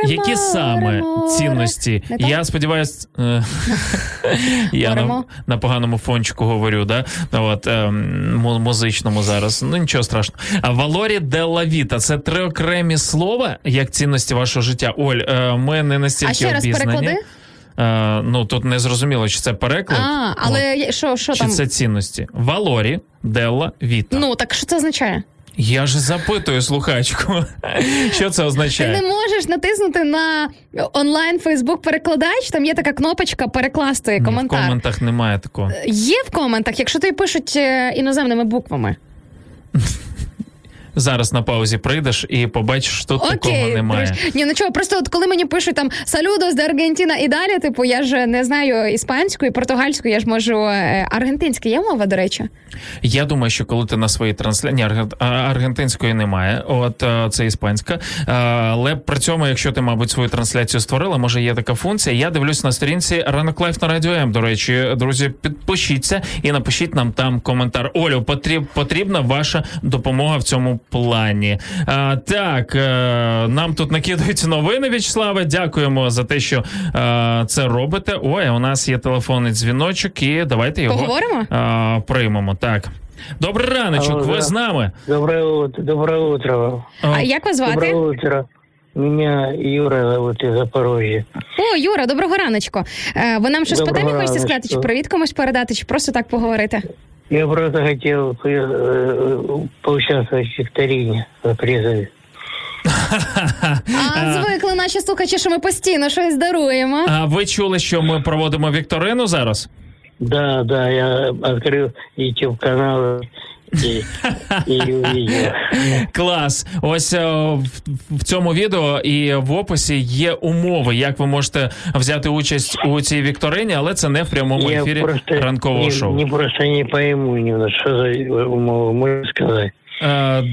які саме море. цінності? Не? Я сподіваюся, е, я на, на поганому фончику говорю, да? От, ем, музичному зараз. Ну нічого страшного. А Валорі де Лавіта це три окремі слова як цінності вашого життя. Оль, е, ми не настільки А ще раз обізнані. переклади. Е, ну тут не зрозуміло, чи це переклад, А, але що, що чи там? це цінності. Валорі Делла Віта. Ну так що це означає? Я ж запитую слухачку, що це означає. Ти не можеш натиснути на онлайн Фейсбук перекладач. Там є така кнопочка перекласти Ні, в коментах немає такого. Є в коментах, якщо тобі пишуть е, іноземними буквами. Зараз на паузі прийдеш і побачиш, що тут такого немає. Ні, ну чого, просто от коли мені пишуть там салюдос де Аргентина і далі, типу, я ж не знаю іспанську і португальську, я ж можу е, аргентинська є мова, до речі. Я думаю, що коли ти на своїй трансляції аргентинської немає, от е, це іспанська. Е, Але при цьому, якщо ти, мабуть, свою трансляцію створила, може є така функція. Я дивлюсь на сторінці Ранок Life на радіо М. До речі, друзі, підпишіться і напишіть нам там коментар. Олю, потріб, потрібна ваша допомога в цьому плані. А, так, е, нам тут накидають новини Вячеславе. Дякуємо за те, що е, це робите. Ой, у нас є телефонний дзвіночок, і давайте його Поговоримо? а, приймемо. Так. Добрий раночок, Алло, ви да. з нами. Доброе утро. Доброе утро. А як вас Доброе звати? утро. Меня Юра зовут из Запорожья. О, Юра, доброго раночку. Е, Ви нам щось по Доброго темі хочете сказати, чи привіт комусь передати, чи просто так поговорити? Я просто хотел э, поучаствовать в викторине на призове. А звикли наші слухачі, що ми постійно щось даруємо. А ви чули, що ми проводимо вікторину зараз? Да, да, я відкрив YouTube канал Клас. Ось е, в, цьому відео і в описі є умови, як ви можете взяти участь у цій вікторині, але це не в прямому Я ефірі просто ранкового не, шоу. не просто не пойму що за умови можно сказать. Е,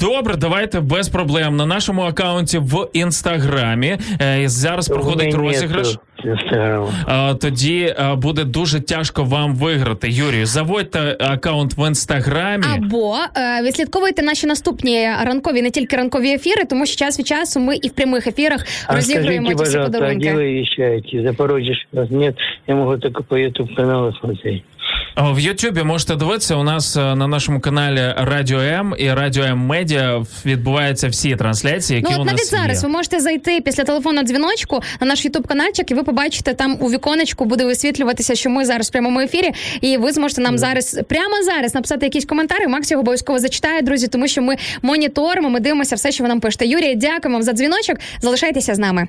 Добре, давайте без проблем. На нашому акаунті в інстаграмі е, зараз проходить розіграш. Е, Тоді буде дуже тяжко вам виграти. Юрію, заводьте акаунт в інстаграмі. Або е, відслідковуйте наші наступні ранкові, не тільки ранкові ефіри, тому що час від часу ми і в прямих ефірах А розігруємо ті всі а где подарунки. вы вещаете? Запорожье ж нет, я могу только по YouTube каналу смотреть. О, В Ютубі можете дивитися. У нас е, на нашому каналі Радіо М і Радіо М Медіа відбуваються всі трансляції, які Ну у от навіть зараз є. ви можете зайти після телефонного дзвіночку на наш ютуб каналчик, і ви побачите там у віконечку буде висвітлюватися, що ми зараз в прямому ефірі, і ви зможете нам зараз прямо зараз написати якісь коментарі. Макс його обов'язково зачитає, друзі, тому що ми моніторимо, ми дивимося все, що ви нам пишете. Юрій, дякуємо вам за дзвіночок. Залишайтеся з нами.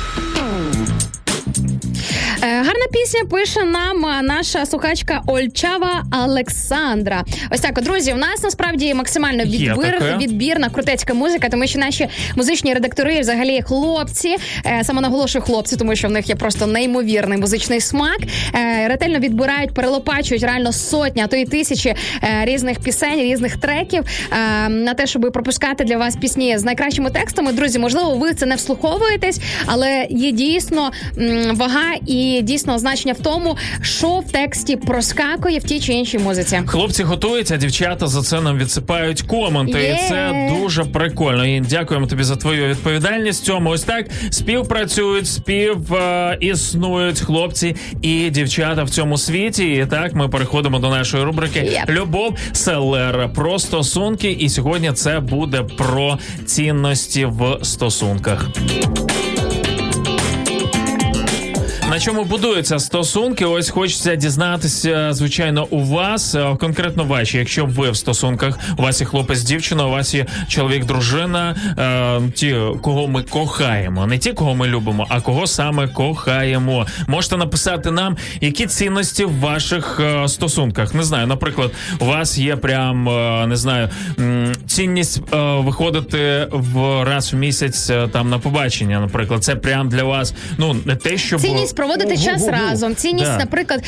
Е, пісня пише нам наша слухачка Ольчава Олександра. Ось так, друзі. У нас насправді максимально відбір, відбірна крутецька музика, тому що наші музичні редактори, взагалі, хлопці, е, саме наголошую хлопці, тому що в них є просто неймовірний музичний смак. Е, ретельно відбирають, перелопачують реально сотні, а то й тисячі е, різних пісень, різних треків е, на те, щоб пропускати для вас пісні з найкращими текстами. Друзі, можливо, ви це не вслуховуєтесь, але є дійсно вага і дійсно значення в тому, що в тексті проскакує в тій чи іншій музиці. Хлопці готуються, дівчата за це нам відсипають коменти. Є. І це дуже прикольно. І дякуємо тобі за твою відповідальність. Цьому ось так співпрацюють, спів е, існують хлопці і дівчата в цьому світі. І так ми переходимо до нашої рубрики Єп. Любов Селер про стосунки. І сьогодні це буде про цінності в стосунках. На чому будуються стосунки? Ось хочеться дізнатися, звичайно, у вас е, конкретно ваші. Якщо ви в стосунках, у вас є хлопець, дівчина, у вас є чоловік, дружина, е, ті, кого ми кохаємо, не ті, кого ми любимо, а кого саме кохаємо. Можете написати нам, які цінності в ваших е, стосунках. Не знаю, наприклад, у вас є прям е, не знаю цінність е, виходити в раз в місяць е, там на побачення. Наприклад, це прям для вас. Ну не те, щоб Цінність проводити час Гу-гу-гу. разом. Цінність, Да. наприклад,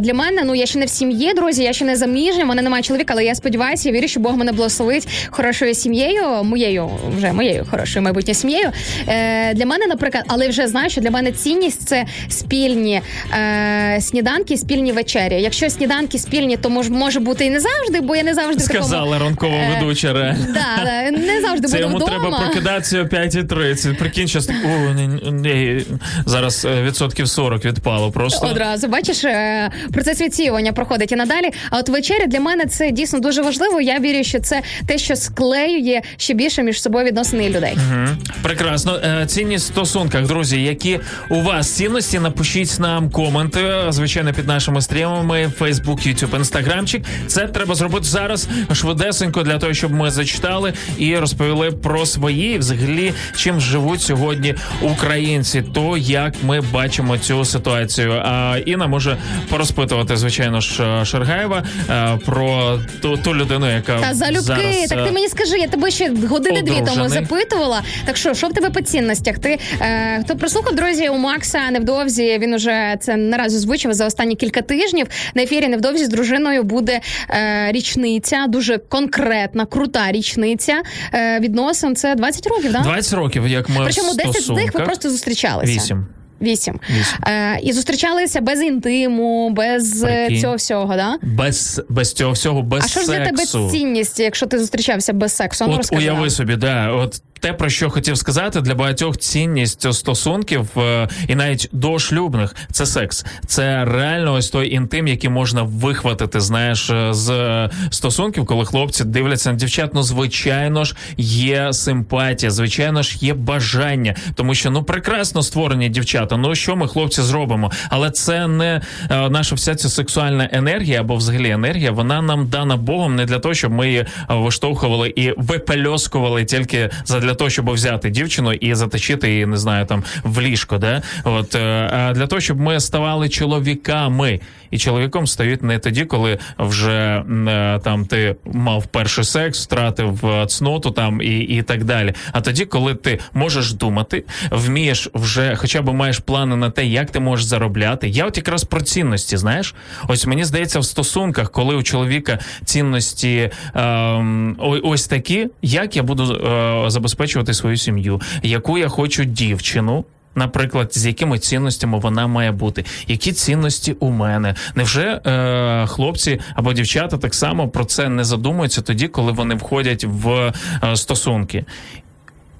для мене, ну я ще не в сім'ї, друзі, я ще не заміжня, мене немає чоловіка, але я сподіваюся, я вірю, що Бог мене благословить хорошою сім'єю, моєю вже моєю хорошою майбутньою сім'єю. Е, для мене, наприклад, але вже знаю, що для мене цінність це спільні е, сніданки, спільні вечері. Якщо сніданки спільні, то мож, може бути і не завжди, бо я не завжди в такому... сказала ранкова Е, ведуча. Да, не завжди Це буду йому вдома. треба прокидатися о 5.30. Прикинь, щас так, о, ні, ні, зараз е, відсотків 40 відпало просто. Одразу бачиш, е, процес відсіювання проходить і надалі. А от вечеря для мене це дійсно дуже важливо. Я вірю, що це те, що склеює ще більше між собою відносини людей. Мгм. Прекрасно. Е, Цінність в стосунках, друзі, які у вас цінності, напишіть нам коменти, звичайно, під нашими стрімами, Facebook, YouTube, Instagramчик. Це треба зробити зараз швидесенько для того, щоб ми зачитали і розповіли про свої, взагалі, чим живуть сьогодні українці, то як ми бачимо цю ситуацію. А Інна може порозпитувати, звичайно ж, е, Шаргаєва е, про ту, ту людину, яка Та залюбки, зараз, так ти е, мені скажи, я тебе ще години дві тому запитувала. Так що, що в тебе по цінностях? Ти е, хто прослухав друзі у Макса невдовзі? Він уже це наразі озвучив за останні кілька тижнів. На ефірі невдовзі з дружиною буде е, річниця, дуже конкретна, крута річниця е, відносин. Це 20 років, да? 20 років, як ми Причому в 10 з них ви просто зустрічалися. Вісім. Вісім. Е, і зустрічалися без інтиму, без е, Прикинь. цього всього, да? Без, без цього всього, без а що ж для тебе сексу. цінність, якщо ти зустрічався без сексу? А Ну, От уяви собі, да, от те, про що хотів сказати, для багатьох цінність стосунків е, і навіть дошлюбних це секс. Це реально ось той інтим, який можна вихватити, знаєш, е, з е, стосунків, коли хлопці дивляться на дівчат. Ну, звичайно ж, є симпатія, звичайно ж, є бажання, тому що ну прекрасно створені дівчата. Ну що ми, хлопці, зробимо? Але це не наша вся ця сексуальна енергія або взагалі енергія. Вона нам дана Богом не для того, щоб ми її виштовхували і випельоскували тільки задля того, щоб взяти дівчину і заточити її, не знаю, там в ліжко. Да? От е, для того, щоб ми ставали чоловіками. І чоловіком стають не тоді, коли вже е, там ти мав перший секс, втратив е, цноту там і, і так далі. А тоді, коли ти можеш думати, вмієш вже, хоча б маєш плани на те, як ти можеш заробляти. Я от якраз про цінності, знаєш, ось мені здається, в стосунках, коли у чоловіка цінності ем, ось такі, як я буду е, забезпечувати свою сім'ю, яку я хочу дівчину. Наприклад, з якими цінностями вона має бути, які цінності у мене? Невже е, хлопці або дівчата так само про це не задумуються тоді, коли вони входять в е, стосунки?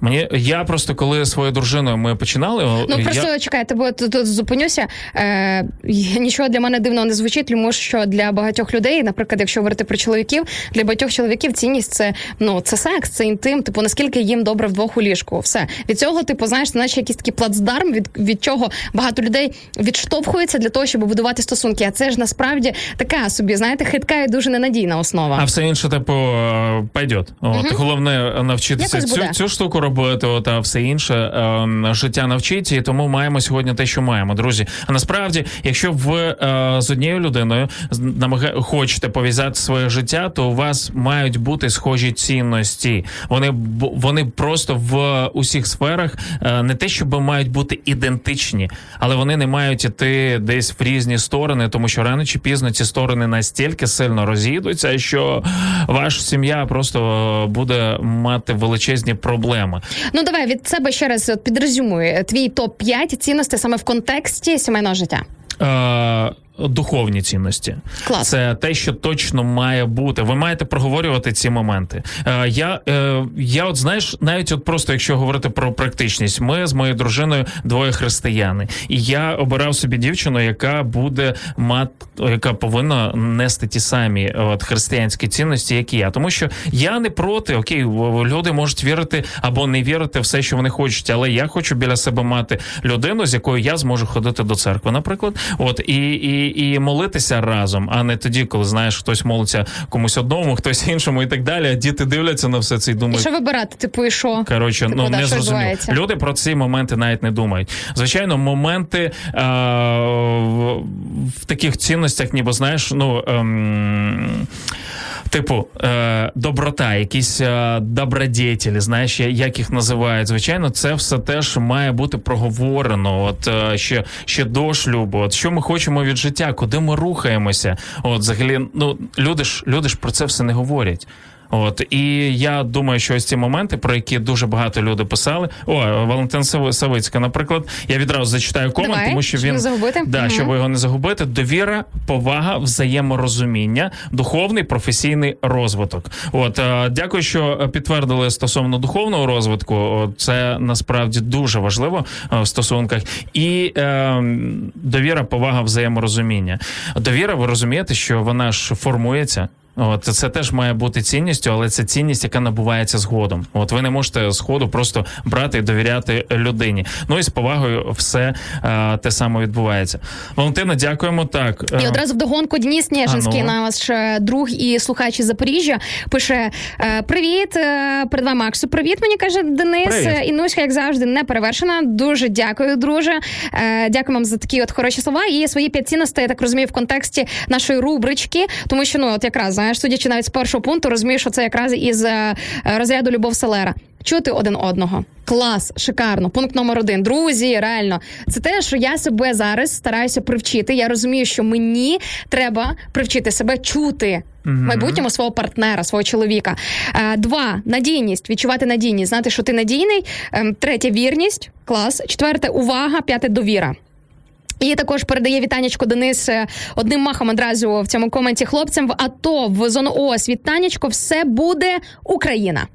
Мені я просто коли своєю дружиною ми починали. Ну я... просто чекайте, бо тут, тут зупинюся. Е, нічого для мене дивного не звучить, тому що для багатьох людей, наприклад, якщо говорити про чоловіків, для багатьох чоловіків цінність це ну це секс, це інтим. Типу наскільки їм добре вдвох у ліжку. Все від цього, типу, знаєш, наче якийсь такий плацдарм, від, від чого багато людей відштовхуються для того, щоб будувати стосунки. А це ж насправді така собі, знаєте, хитка і дуже ненадійна основа. А все інше, типу, е, пойдет. От Мгм. головне навчитися цю, цю штуку робити, от, а все інше е, життя навчить, і тому маємо сьогодні те, що маємо, друзі. А насправді, якщо ви е, з однією людиною хочете пов'язати своє життя, то у вас мають бути схожі цінності. Вони вони просто в усіх сферах е, не те, щоб мають бути ідентичні, але вони не мають іти десь в різні сторони, тому що рано чи пізно ці сторони настільки сильно розійдуться, що ваша сім'я просто буде мати величезні проблеми. Ну давай від себе ще раз підрезюмуй твій топ 5 цінностей саме в контексті сімейного життя. Е, Духовні цінності, Клас. це те, що точно має бути. Ви маєте проговорювати ці моменти. Е, я, е, я, от знаєш, навіть от просто якщо говорити про практичність, ми з моєю дружиною двоє християни, і я обирав собі дівчину, яка буде мат, яка повинна нести ті самі от християнські цінності, як і я. Тому що я не проти, окей, люди можуть вірити або не вірити все, що вони хочуть, але я хочу біля себе мати людину, з якою я зможу ходити до церкви, наприклад, от і, і, і молитися разом, а не тоді, коли знаєш, хтось молиться комусь одному, хтось іншому і так далі. А діти дивляться на все це і І думають. що вибирати? Типу, і що? Коротше, Типу, ну да, не зрозуміло. Люди про ці моменти навіть не думають. Звичайно, моменти е, в, в таких цінностях, ніби знаєш, ну. Ем, Типу, е, доброта, якісь е, добродетелі, знаєш, як їх називають. Звичайно, це все теж має бути проговорено. От е, ще, ще до шлюбу. От що ми хочемо від життя, куди ми рухаємося. От взагалі, ну люди ж люди ж про це все не говорять. От і я думаю, що ось ці моменти, про які дуже багато люди писали. О, Валентин Сави- Савицька, наприклад, я відразу зачитаю комент, Давай, тому що він загубити. Да, Мгм. щоб його не загубити. Довіра, повага, взаєморозуміння, духовний професійний розвиток. От е, дякую, що підтвердили стосовно духовного розвитку. Це насправді дуже важливо е, в стосунках. І е, довіра, повага, взаєморозуміння. Довіра, ви розумієте, що вона ж формується. От це теж має бути цінністю, але це цінність, яка набувається згодом. От ви не можете згоду просто брати і довіряти людині. Ну і з повагою все е, те саме відбувається. Валентина, дякуємо. Так І е, одразу вдогонку Денис Снежинський, А ну. наш е, друг і слухач із Запоріжжя, пише: е, Привіт, перед вами Максу. Привіт, мені каже Денис. Привіт. Інуська, як завжди, не перевершена. Дуже дякую, друже. Дякую вам за такі от хороші слова. І свої п'ять цінностей, я так розумію, в контексті нашої рубрички, тому що ну, от якраз знаєш, судячи навіть з першого пункту, розумію, що це якраз із е, розряду Любов Селера. Чути один одного. Клас, шикарно. Пункт номер один. Друзі, реально, це те, що я себе зараз стараюся привчити. Я розумію, що мені треба привчити себе чути. В майбутньому свого партнера, свого чоловіка. Е, Два надійність, відчувати надійність, знати, що ти надійний. Ем, Третє вірність, клас. Четверте увага, п'яте довіра. І також передає вітанечко Денис одним махом одразу в цьому коменті хлопцям в АТО в зону ООС. Вітанечко, все буде Україна.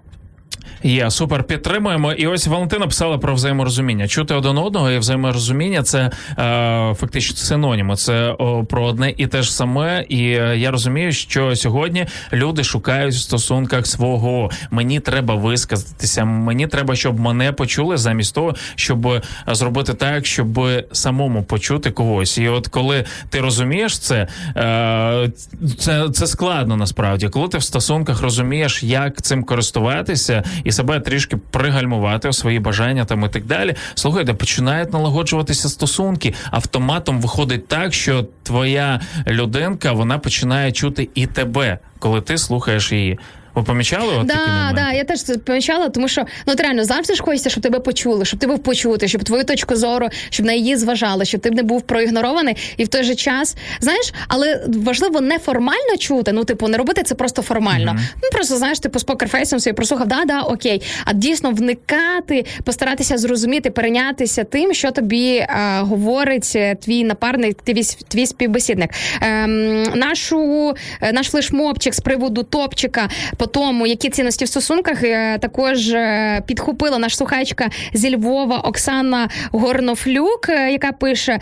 Є супер, підтримуємо. І ось Валентина писала про взаєморозуміння. Чути один одного і взаєморозуміння це е, фактично синоніми. Це о, про одне і те ж саме. І е, я розумію, що сьогодні люди шукають в стосунках свого. Мені треба висказатися. Мені треба, щоб мене почули, замість того, щоб е, зробити так, щоб самому почути когось. І от коли ти розумієш це, е, це, це складно насправді. Коли ти в стосунках розумієш, як цим користуватися і себе трішки пригальмувати у свої бажання там і так далі. Слухайте, починають налагоджуватися стосунки. Автоматом виходить так, що твоя людинка вона починає чути і тебе, коли ти слухаєш її. Ви помічали от такі Да, моменти? да, я теж це помічала, тому що ну от реально завжди ж хочеться, щоб тебе почули, щоб ти був почути, щоб твою точку зору, щоб на її зважали, щоб ти не був проігнорований, і в той же час, знаєш, але важливо не формально чути. Ну, типу, не робити це просто формально. Ну просто знаєш, типу з покерфейсом собі прослухав, да, да, окей. А дійсно вникати, постаратися зрозуміти, перейнятися тим, що тобі а, говорить е, твій напарник, твій, твій співбесідник. Ем, нашу е, наш флешмобчик з приводу топчика тому, які цінності в стосунках, е, також е, підхопила наш слухачка зі Львова Оксана Горнофлюк, е, яка пише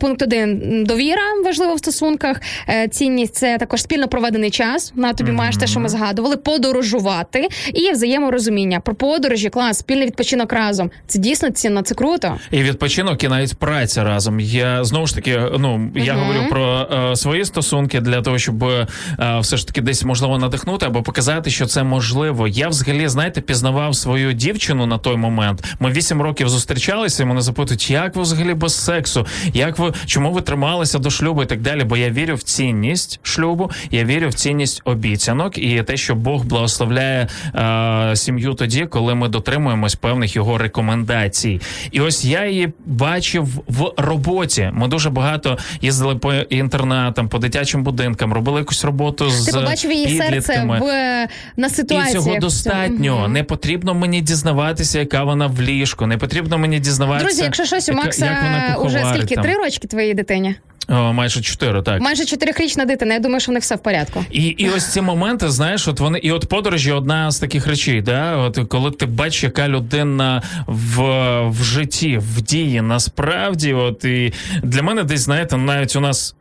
пункт один довіра важливо в стосунках. Цінність це також спільно проведений час. На тобі маєш те, що ми згадували, подорожувати і взаєморозуміння. Про подорожі, клас, спільний відпочинок разом. Це дійсно цінно, це круто. І відпочинок, і навіть праця разом. Я знову ж таки, ну я Мгм. говорю про е, свої стосунки для того, щоб е, все ж таки десь можливо надихнути або показати, що це можливо. Я взагалі, знаєте, пізнавав свою дівчину на той момент. Ми вісім років зустрічалися, і мене запитують, як ви взагалі без сексу, як ви чому ви трималися до шлюбу і так далі. Бо я вірю в цінність шлюбу, я вірю в цінність обіцянок і те, що Бог благословляє е, сім'ю тоді, коли ми дотримуємось певних його рекомендацій. І ось я її бачив в роботі. Ми дуже багато їздили по інтернатам, по дитячим будинкам, робили якусь роботу з Ти побачив її серце підлітками. в на І ситуації. цього достатньо. Не потрібно мені дізнаватися, яка вона в ліжку. Не потрібно мені дізнаватися. Друзі, якщо щось у Макса як вона уже скільки там. три рочки твоїй дитині? О, майже чотири, так. Майже чотирихрічна дитина. Я думаю, що в них все в порядку. І, і ось ці моменти, знаєш, от вони і от подорожі одна з таких речей, да? От коли ти бачиш, яка людина в, в житті, в дії, насправді, от і для мене десь знаєте, навіть у нас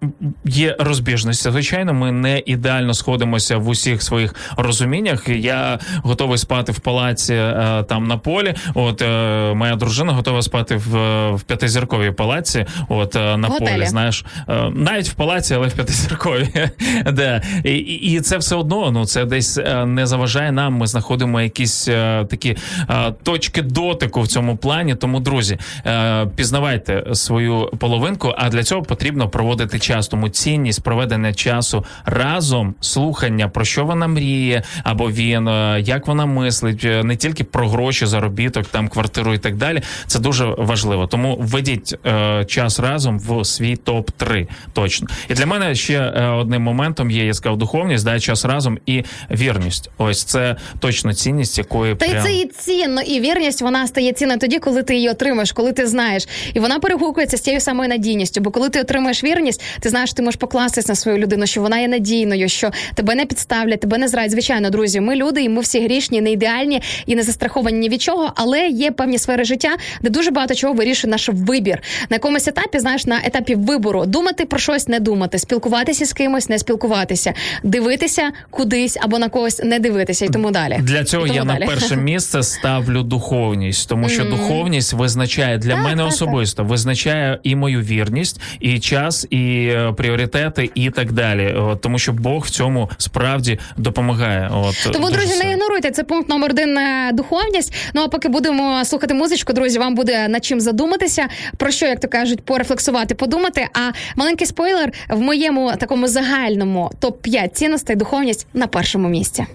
є розбіжності. Звичайно, ми не ідеально сходимося в усіх своїх розуміннях. Я готовий спати в палаці е, там на полі. От е, моя дружина готова спати в, в п'ятизірковій палаці. От е, на готелі. полі, знаєш, Е, навіть в палаці, але в п'ятизірковій. да. і, і це все одно. Ну це десь е, не заважає нам. Ми знаходимо якісь е, такі е, точки дотику в цьому плані. Тому, друзі, е, пізнавайте свою половинку, а для цього потрібно проводити час. Тому цінність проведення часу разом, слухання про що вона мріє, або він, е, як вона мислить, е, не тільки про гроші, заробіток, там квартиру і так далі. Це дуже важливо. Тому введіть е, час разом в свій топ 3 точно. І для мене ще е, одним моментом є, я сказав, духовність, да, час разом і вірність. Ось це точно цінність, якої Та прям... це і цінно, і вірність вона стає цінною тоді, коли ти її отримаєш, коли ти знаєш. І вона перегукується з тією самою надійністю. Бо коли ти отримаєш вірність, ти знаєш, ти можеш покластись на свою людину, що вона є надійною, що тебе не підставлять, тебе не зрадять. Звичайно, друзі, ми люди, і ми всі грішні, не ідеальні і не застраховані ні від чого, але є певні сфери життя, де дуже багато чого вирішує наш вибір. На якомусь етапі, знаєш, на етапі вибору думати про щось, не думати, спілкуватися з кимось, не спілкуватися, дивитися кудись або на когось не дивитися і тому далі. Для цього тому я далі. на перше місце ставлю духовність, тому що Мгм. духовність визначає для Так, мене так, особисто, визначає і мою вірність, і час, і е, пріоритети, і так далі. От, тому що Бог в цьому справді допомагає. От Тому, друзі, сильно. не ігноруйте. Це пункт номер один е, духовність. Ну а поки будемо слухати музичку, друзі, вам буде над чим задуматися, про що, як то кажуть, порефлексувати, подумати. А маленький спойлер в моєму такому загальному топ 5 цінностей духовність на першому місці.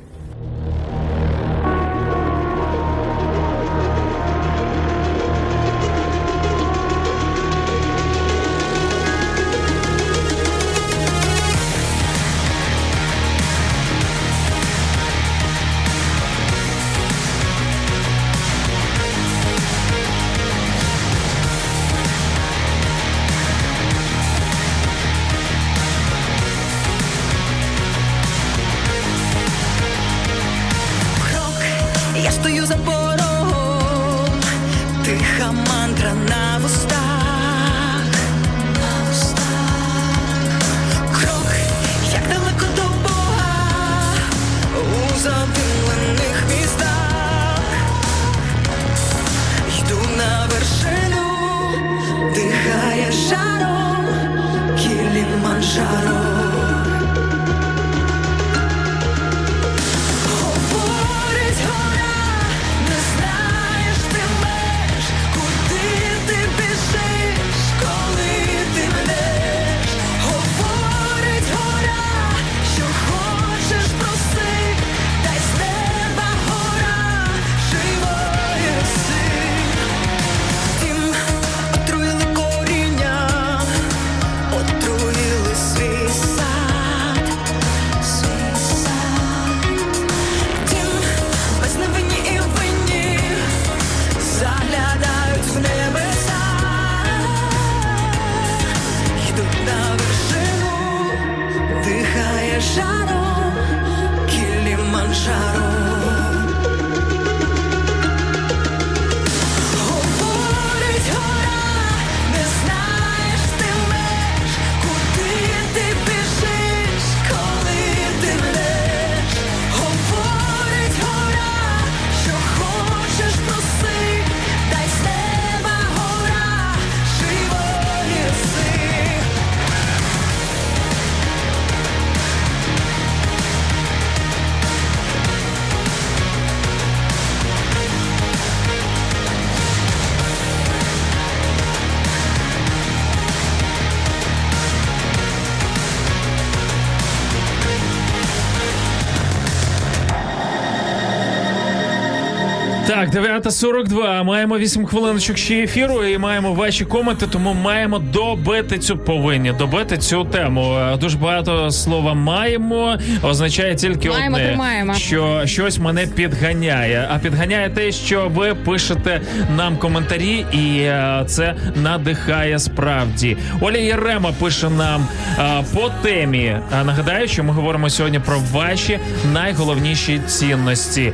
Так, 9.42. Маємо 8 хвилиночок ще ефіру і маємо ваші коменти, тому маємо добити цю повинні добити цю тему. Е, Дуже багато слова маємо означає тільки Маємо, одне, тримаємо. що щось мене підганяє. А підганяє те, що ви пишете нам коментарі, і е, це надихає справді. Оля Єрема пише нам е, по темі. Нагадаю, що ми говоримо сьогодні про ваші найголовніші цінності: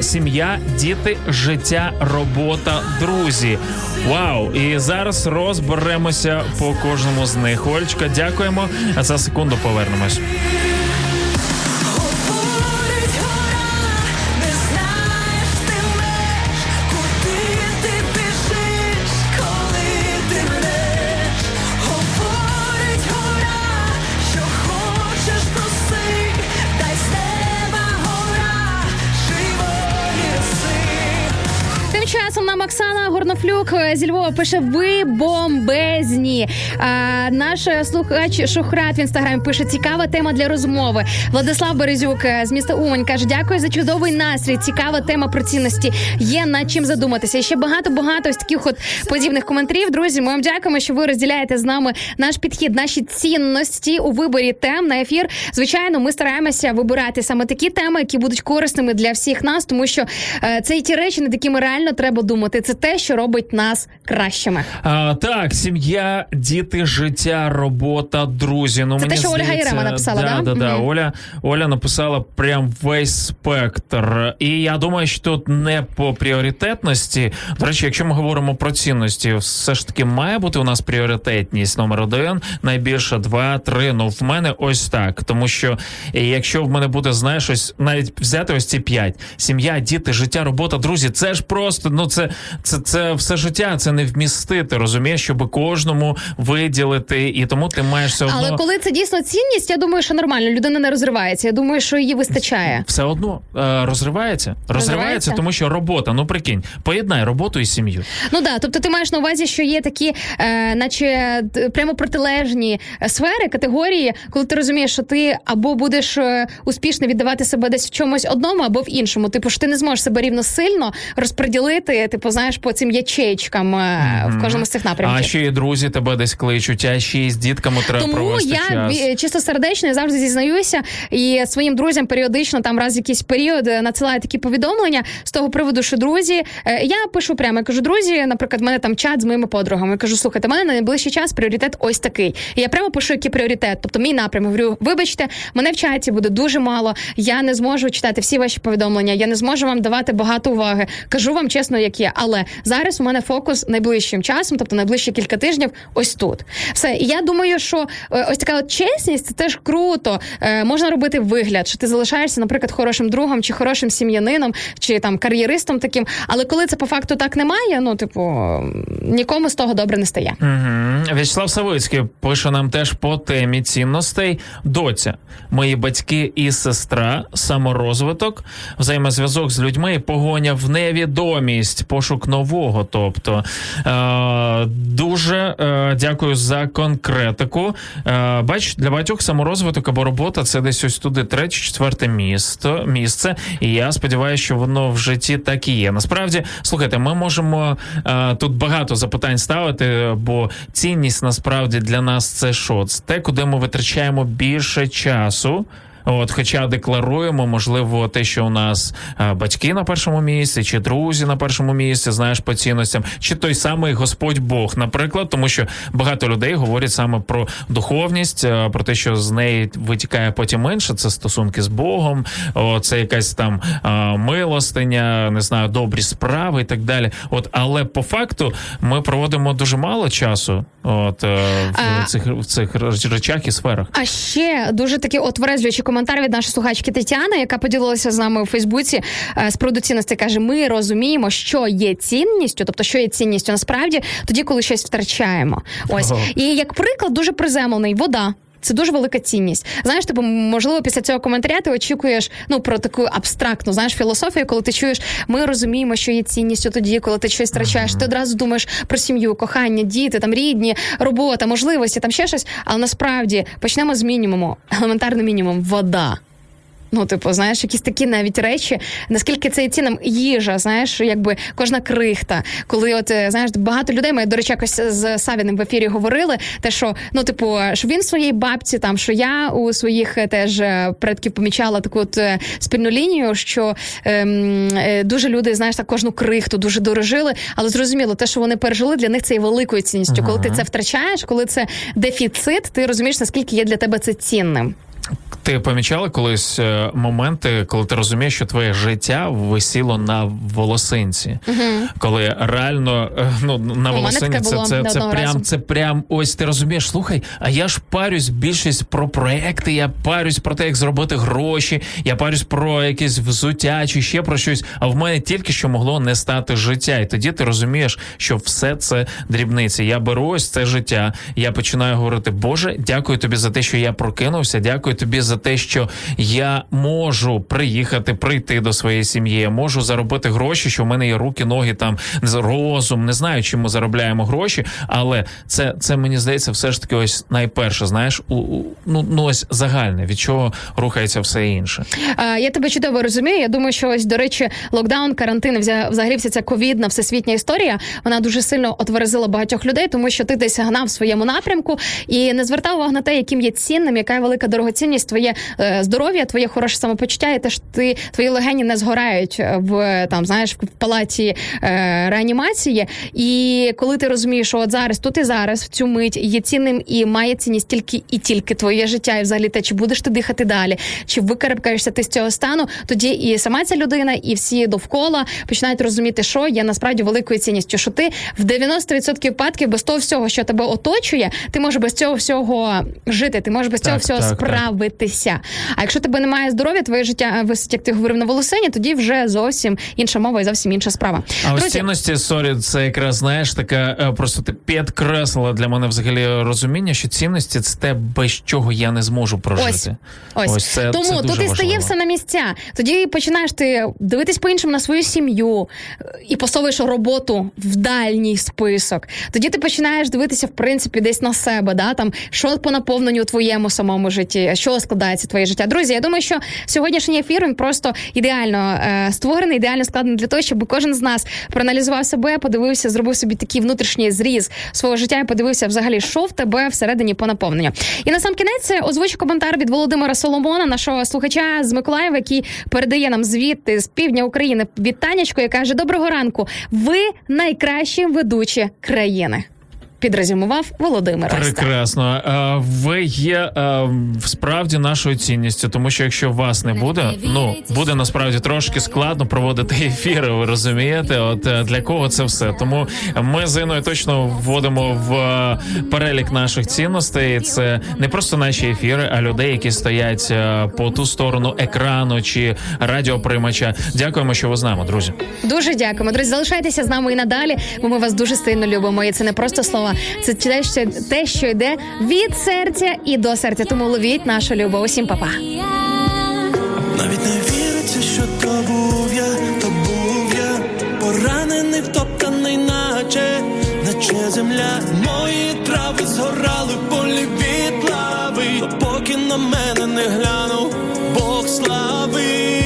сім'я, діти, життя, робота, друзі. Вау! І зараз розберемося по кожному з них. Олечка, дякуємо. За секунду повернемось. Зі Львова пише: Ви бомбезні. А, наш е, слухач Шухрат в інстаграмі пише: цікава тема для розмови. Владислав Березюк е, з міста Умань каже: Дякую за чудовий настрій. Цікава тема про цінності. Є над чим задуматися. І ще багато багато ось таких от подібних коментарів. Друзі, ми вам дякуємо, що ви розділяєте з нами наш підхід, наші цінності у виборі тем на ефір. Звичайно, ми стараємося вибирати саме такі теми, які будуть корисними для всіх нас, тому що е, це і ті речі, над якими реально треба думати. Це те, що робить нас кращими. А, так, сім'я, діти, життя, робота, друзі. Ну, Це мені те, що Ольга Єрема написала, да? да? Да, да. Мгм. Оля, Оля написала прям весь спектр. І я думаю, що тут не по пріоритетності. До речі, якщо ми говоримо про цінності, все ж таки має бути у нас пріоритетність номер один, найбільше два, три. Ну, в мене ось так. Тому що якщо в мене буде, знаєш, ось навіть взяти ось ці п'ять: сім'я, діти, життя, робота, друзі, це ж просто ну це, це, це все життя, це не вмістити, розумієш, щоб кожному виділити, і тому ти маєш все одно. Але коли це дійсно цінність, я думаю, що нормально. Людина не розривається. Я думаю, що її вистачає. Все одно е, розривається. розривається, тому що робота. Ну прикинь, поєднай роботу і сім'ю. Ну да, тобто ти маєш на увазі, що є такі, е, наче прямо протилежні сфери, категорії, коли ти розумієш, що ти або будеш е, успішно віддавати себе десь в чомусь одному, або в іншому. Типу, що ти не зможеш себе рівно сильно розподілити, типу, знаєш, по цим ячейчкам е, в кожному з цих напрямків. А ще і друзі тебе десь кличуть, а ще і з дітками треба Тому провести я час. чисто сердечно завжди зізнаюся і своїм друзям періодично там раз якийсь період е, надсилаю такі повідомлення з того приводу, що друзі, е, я пишу прямо, я кажу, друзі, наприклад, в мене там чат з моїми подругами. Я кажу, слухайте, в мене на найближчий час пріоритет ось такий. І я прямо пишу, який пріоритет. Тобто мій напрям говорю, вибачте, мене в чаті буде дуже мало. Я не зможу читати всі ваші повідомлення, я не зможу вам давати багато уваги. Кажу вам чесно, як є. Але зараз у мене фокус найближчим часом, тобто найближчі кілька тижнів, ось тут. Все, і я думаю, що е, ось така от чесність це теж круто. Е, можна робити вигляд, що ти залишаєшся, наприклад, хорошим другом чи хорошим сім'янином, чи там кар'єристом таким. Але коли це по факту так немає, ну типу нікому з того добре не стає. Угу. В'ячеслав Савицький пише нам теж по темі цінностей. Доця, мої батьки і сестра, саморозвиток, взаємозв'язок з людьми, погоня в невідомість, пошук нового. Тобто е, дуже е, дякую за конкретику. Е, бач, для багатьох саморозвиток або робота це десь ось туди третє, четверте місто місце. І я сподіваюся, що воно в житті так і є. Насправді, слухайте, ми можемо е, тут багато запитань ставити, бо цінність насправді для нас це що? Це те, куди ми витрачаємо більше часу. От, хоча декларуємо, можливо, те, що у нас е, батьки на першому місці, чи друзі на першому місці, знаєш, по цінностям, чи той самий Господь Бог, наприклад, тому що багато людей говорять саме про духовність, е, про те, що з неї витікає потім інше, це стосунки з Богом, о, це якась там е, милостиня, не знаю, добрі справи і так далі. От, але по факту ми проводимо дуже мало часу, от в А- цих в цих речах і сферах. А ще дуже такі такий отверезлюючий коментар від нашої слухачки Тетяни, яка поділилася з нами у Фейсбуці е, з приводу цінності. Каже: ми розуміємо, що є цінністю, тобто що є цінністю насправді тоді, коли щось втрачаємо. Ось Ого. і як приклад, дуже приземлений вода. Це дуже велика цінність. Знаєш, типу, можливо, після цього коментаря ти очікуєш ну про таку абстрактну знаєш філософію, коли ти чуєш, ми розуміємо, що є цінністю тоді, коли ти щось втрачаєш. Ти одразу думаєш про сім'ю, кохання, діти, там рідні, робота, можливості, там ще щось. Але насправді почнемо з мінімуму, елементарний мінімум вода. Ну, типу, знаєш, якісь такі навіть речі, наскільки це є цінним їжа, знаєш, якби кожна крихта. Коли от е, знаєш, багато людей, ми, до речі, якось з Савіним в ефірі говорили, те, що ну, типу, що він своїй бабці, там що я у своїх е, теж е, предків помічала таку от спільну лінію, що ем, дуже люди, знаєш, так кожну крихту дуже дорожили, але зрозуміло, те, що вони пережили, для них це є великою цінністю. Коли ти це втрачаєш, коли це дефіцит, ти розумієш, наскільки є для тебе це цінним. Ти помічала колись е, моменти, коли ти розумієш, що твоє життя висіло на волосинці, Мгм. коли реально е, ну на волосині це, це, це прям разу. це прям ось ти розумієш. Слухай, а я ж парюсь більшість про проекти. Я парюсь про те, як зробити гроші. Я парюсь про якесь взуття чи ще про щось. А в мене тільки що могло не стати життя. І тоді ти розумієш, що все це дрібниці. Я беру ось це життя. Я починаю говорити: Боже, дякую тобі за те, що я прокинувся. Дякую тобі за те, що я можу приїхати, прийти до своєї сім'ї. Я можу заробити гроші, що в мене є руки, ноги, там розум. Не знаю, чим ми заробляємо гроші, але це, це мені здається, все ж таки, ось найперше, знаєш, у, у- ну, ну ось загальне, від чого рухається все інше. Е, Я тебе чудово розумію. Я думаю, що ось до речі, локдаун, карантин, взагалі вся ця ковідна всесвітня історія. Вона дуже сильно отверезила багатьох людей, тому що ти десь гнав в своєму напрямку і не звертав увагу на те, яким є цінним, яка є велика дорогоцінність, твоє е, здоров'я, твоє хороше самопочуття, і те, що ти твої легені не згорають в там, знаєш, в палаті е, реанімації. І коли ти розумієш, що от зараз, тут і зараз, в цю мить є цінним і має цінність тільки і тільки твоє життя, і взагалі те, чи будеш ти дихати далі, чи викарабкаєшся ти з цього стану, тоді і сама ця людина, і всі довкола починають розуміти, що є насправді великою цінністю. Що ти в 90% випадків без того всього, що тебе оточує, ти можеш без цього всього жити, ти можеш без цього Так, всього так, так. Справитися. А якщо тебе немає здоров'я, твоє життя висить, як ти говорив на волосині, тоді вже зовсім інша мова і зовсім інша справа. А ось цінності, sorry, це якраз знаєш така е, просто ти підкреслила для мене взагалі розуміння, що цінності це те, без чого я не зможу прожити. Ось, ось. це, тому це тут і стає все на місця. Тоді починаєш ти дивитись по-іншому на свою сім'ю е, і посовуєш роботу в дальній список. Тоді ти починаєш дивитися, в принципі, десь на себе, да там що по наповненню у твоєму самому житті, що складається твоє життя. Друзі, я думаю, що сьогоднішній ефір він просто ідеально е, створений, ідеально складений для того, щоб кожен з нас проаналізував себе, подивився, зробив собі такий внутрішній зріз свого життя і подивився взагалі, що в тебе всередині по наповненню. І на сам кінець е, озвучу коментар від Володимира Соломона, нашого слухача з Миколаєва, який передає нам звідти з півдня України вітаннячко і каже: Доброго ранку! Ви найкращі ведучі країни. Підрезюмував Володимир. Прекрасно. Ви є справді нашою цінністю, тому що якщо вас не буде, ну буде насправді трошки складно проводити ефіри. Ви розумієте? От е, для кого це все? Тому ми з Іною точно вводимо в е, перелік наших цінностей. Це не просто наші ефіри, а людей, які стоять е, по ту сторону екрану чи радіоприймача. Дякуємо, що ви з нами, друзі. Дуже дякуємо. Друзі, залишайтеся з нами і надалі, бо ми вас дуже сильно любимо. І це не просто слова, це те, що, йде від серця і до серця. Тому ловіть нашу любов. Усім па-па. Навіть не віриться, що то був я, то був я, поранений, втоптаний, наче, наче земля. Мої трави згорали полі від лави, поки на мене не глянув Бог слави.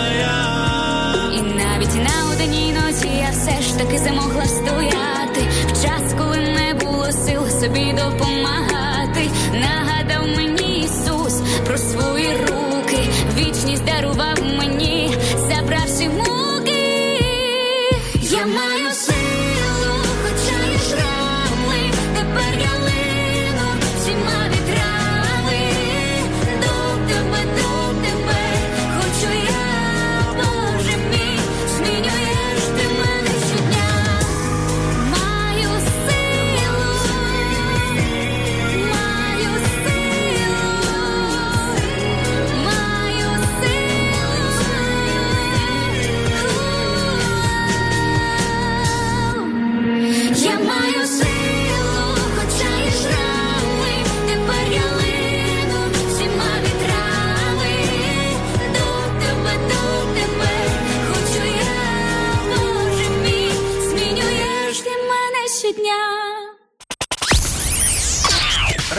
І навіть на одній ночі я все ж таки замогла стояти. В час, коли не було сил собі допомагати. Нагадав мені Ісус про свої руки. Вічність дарував мені,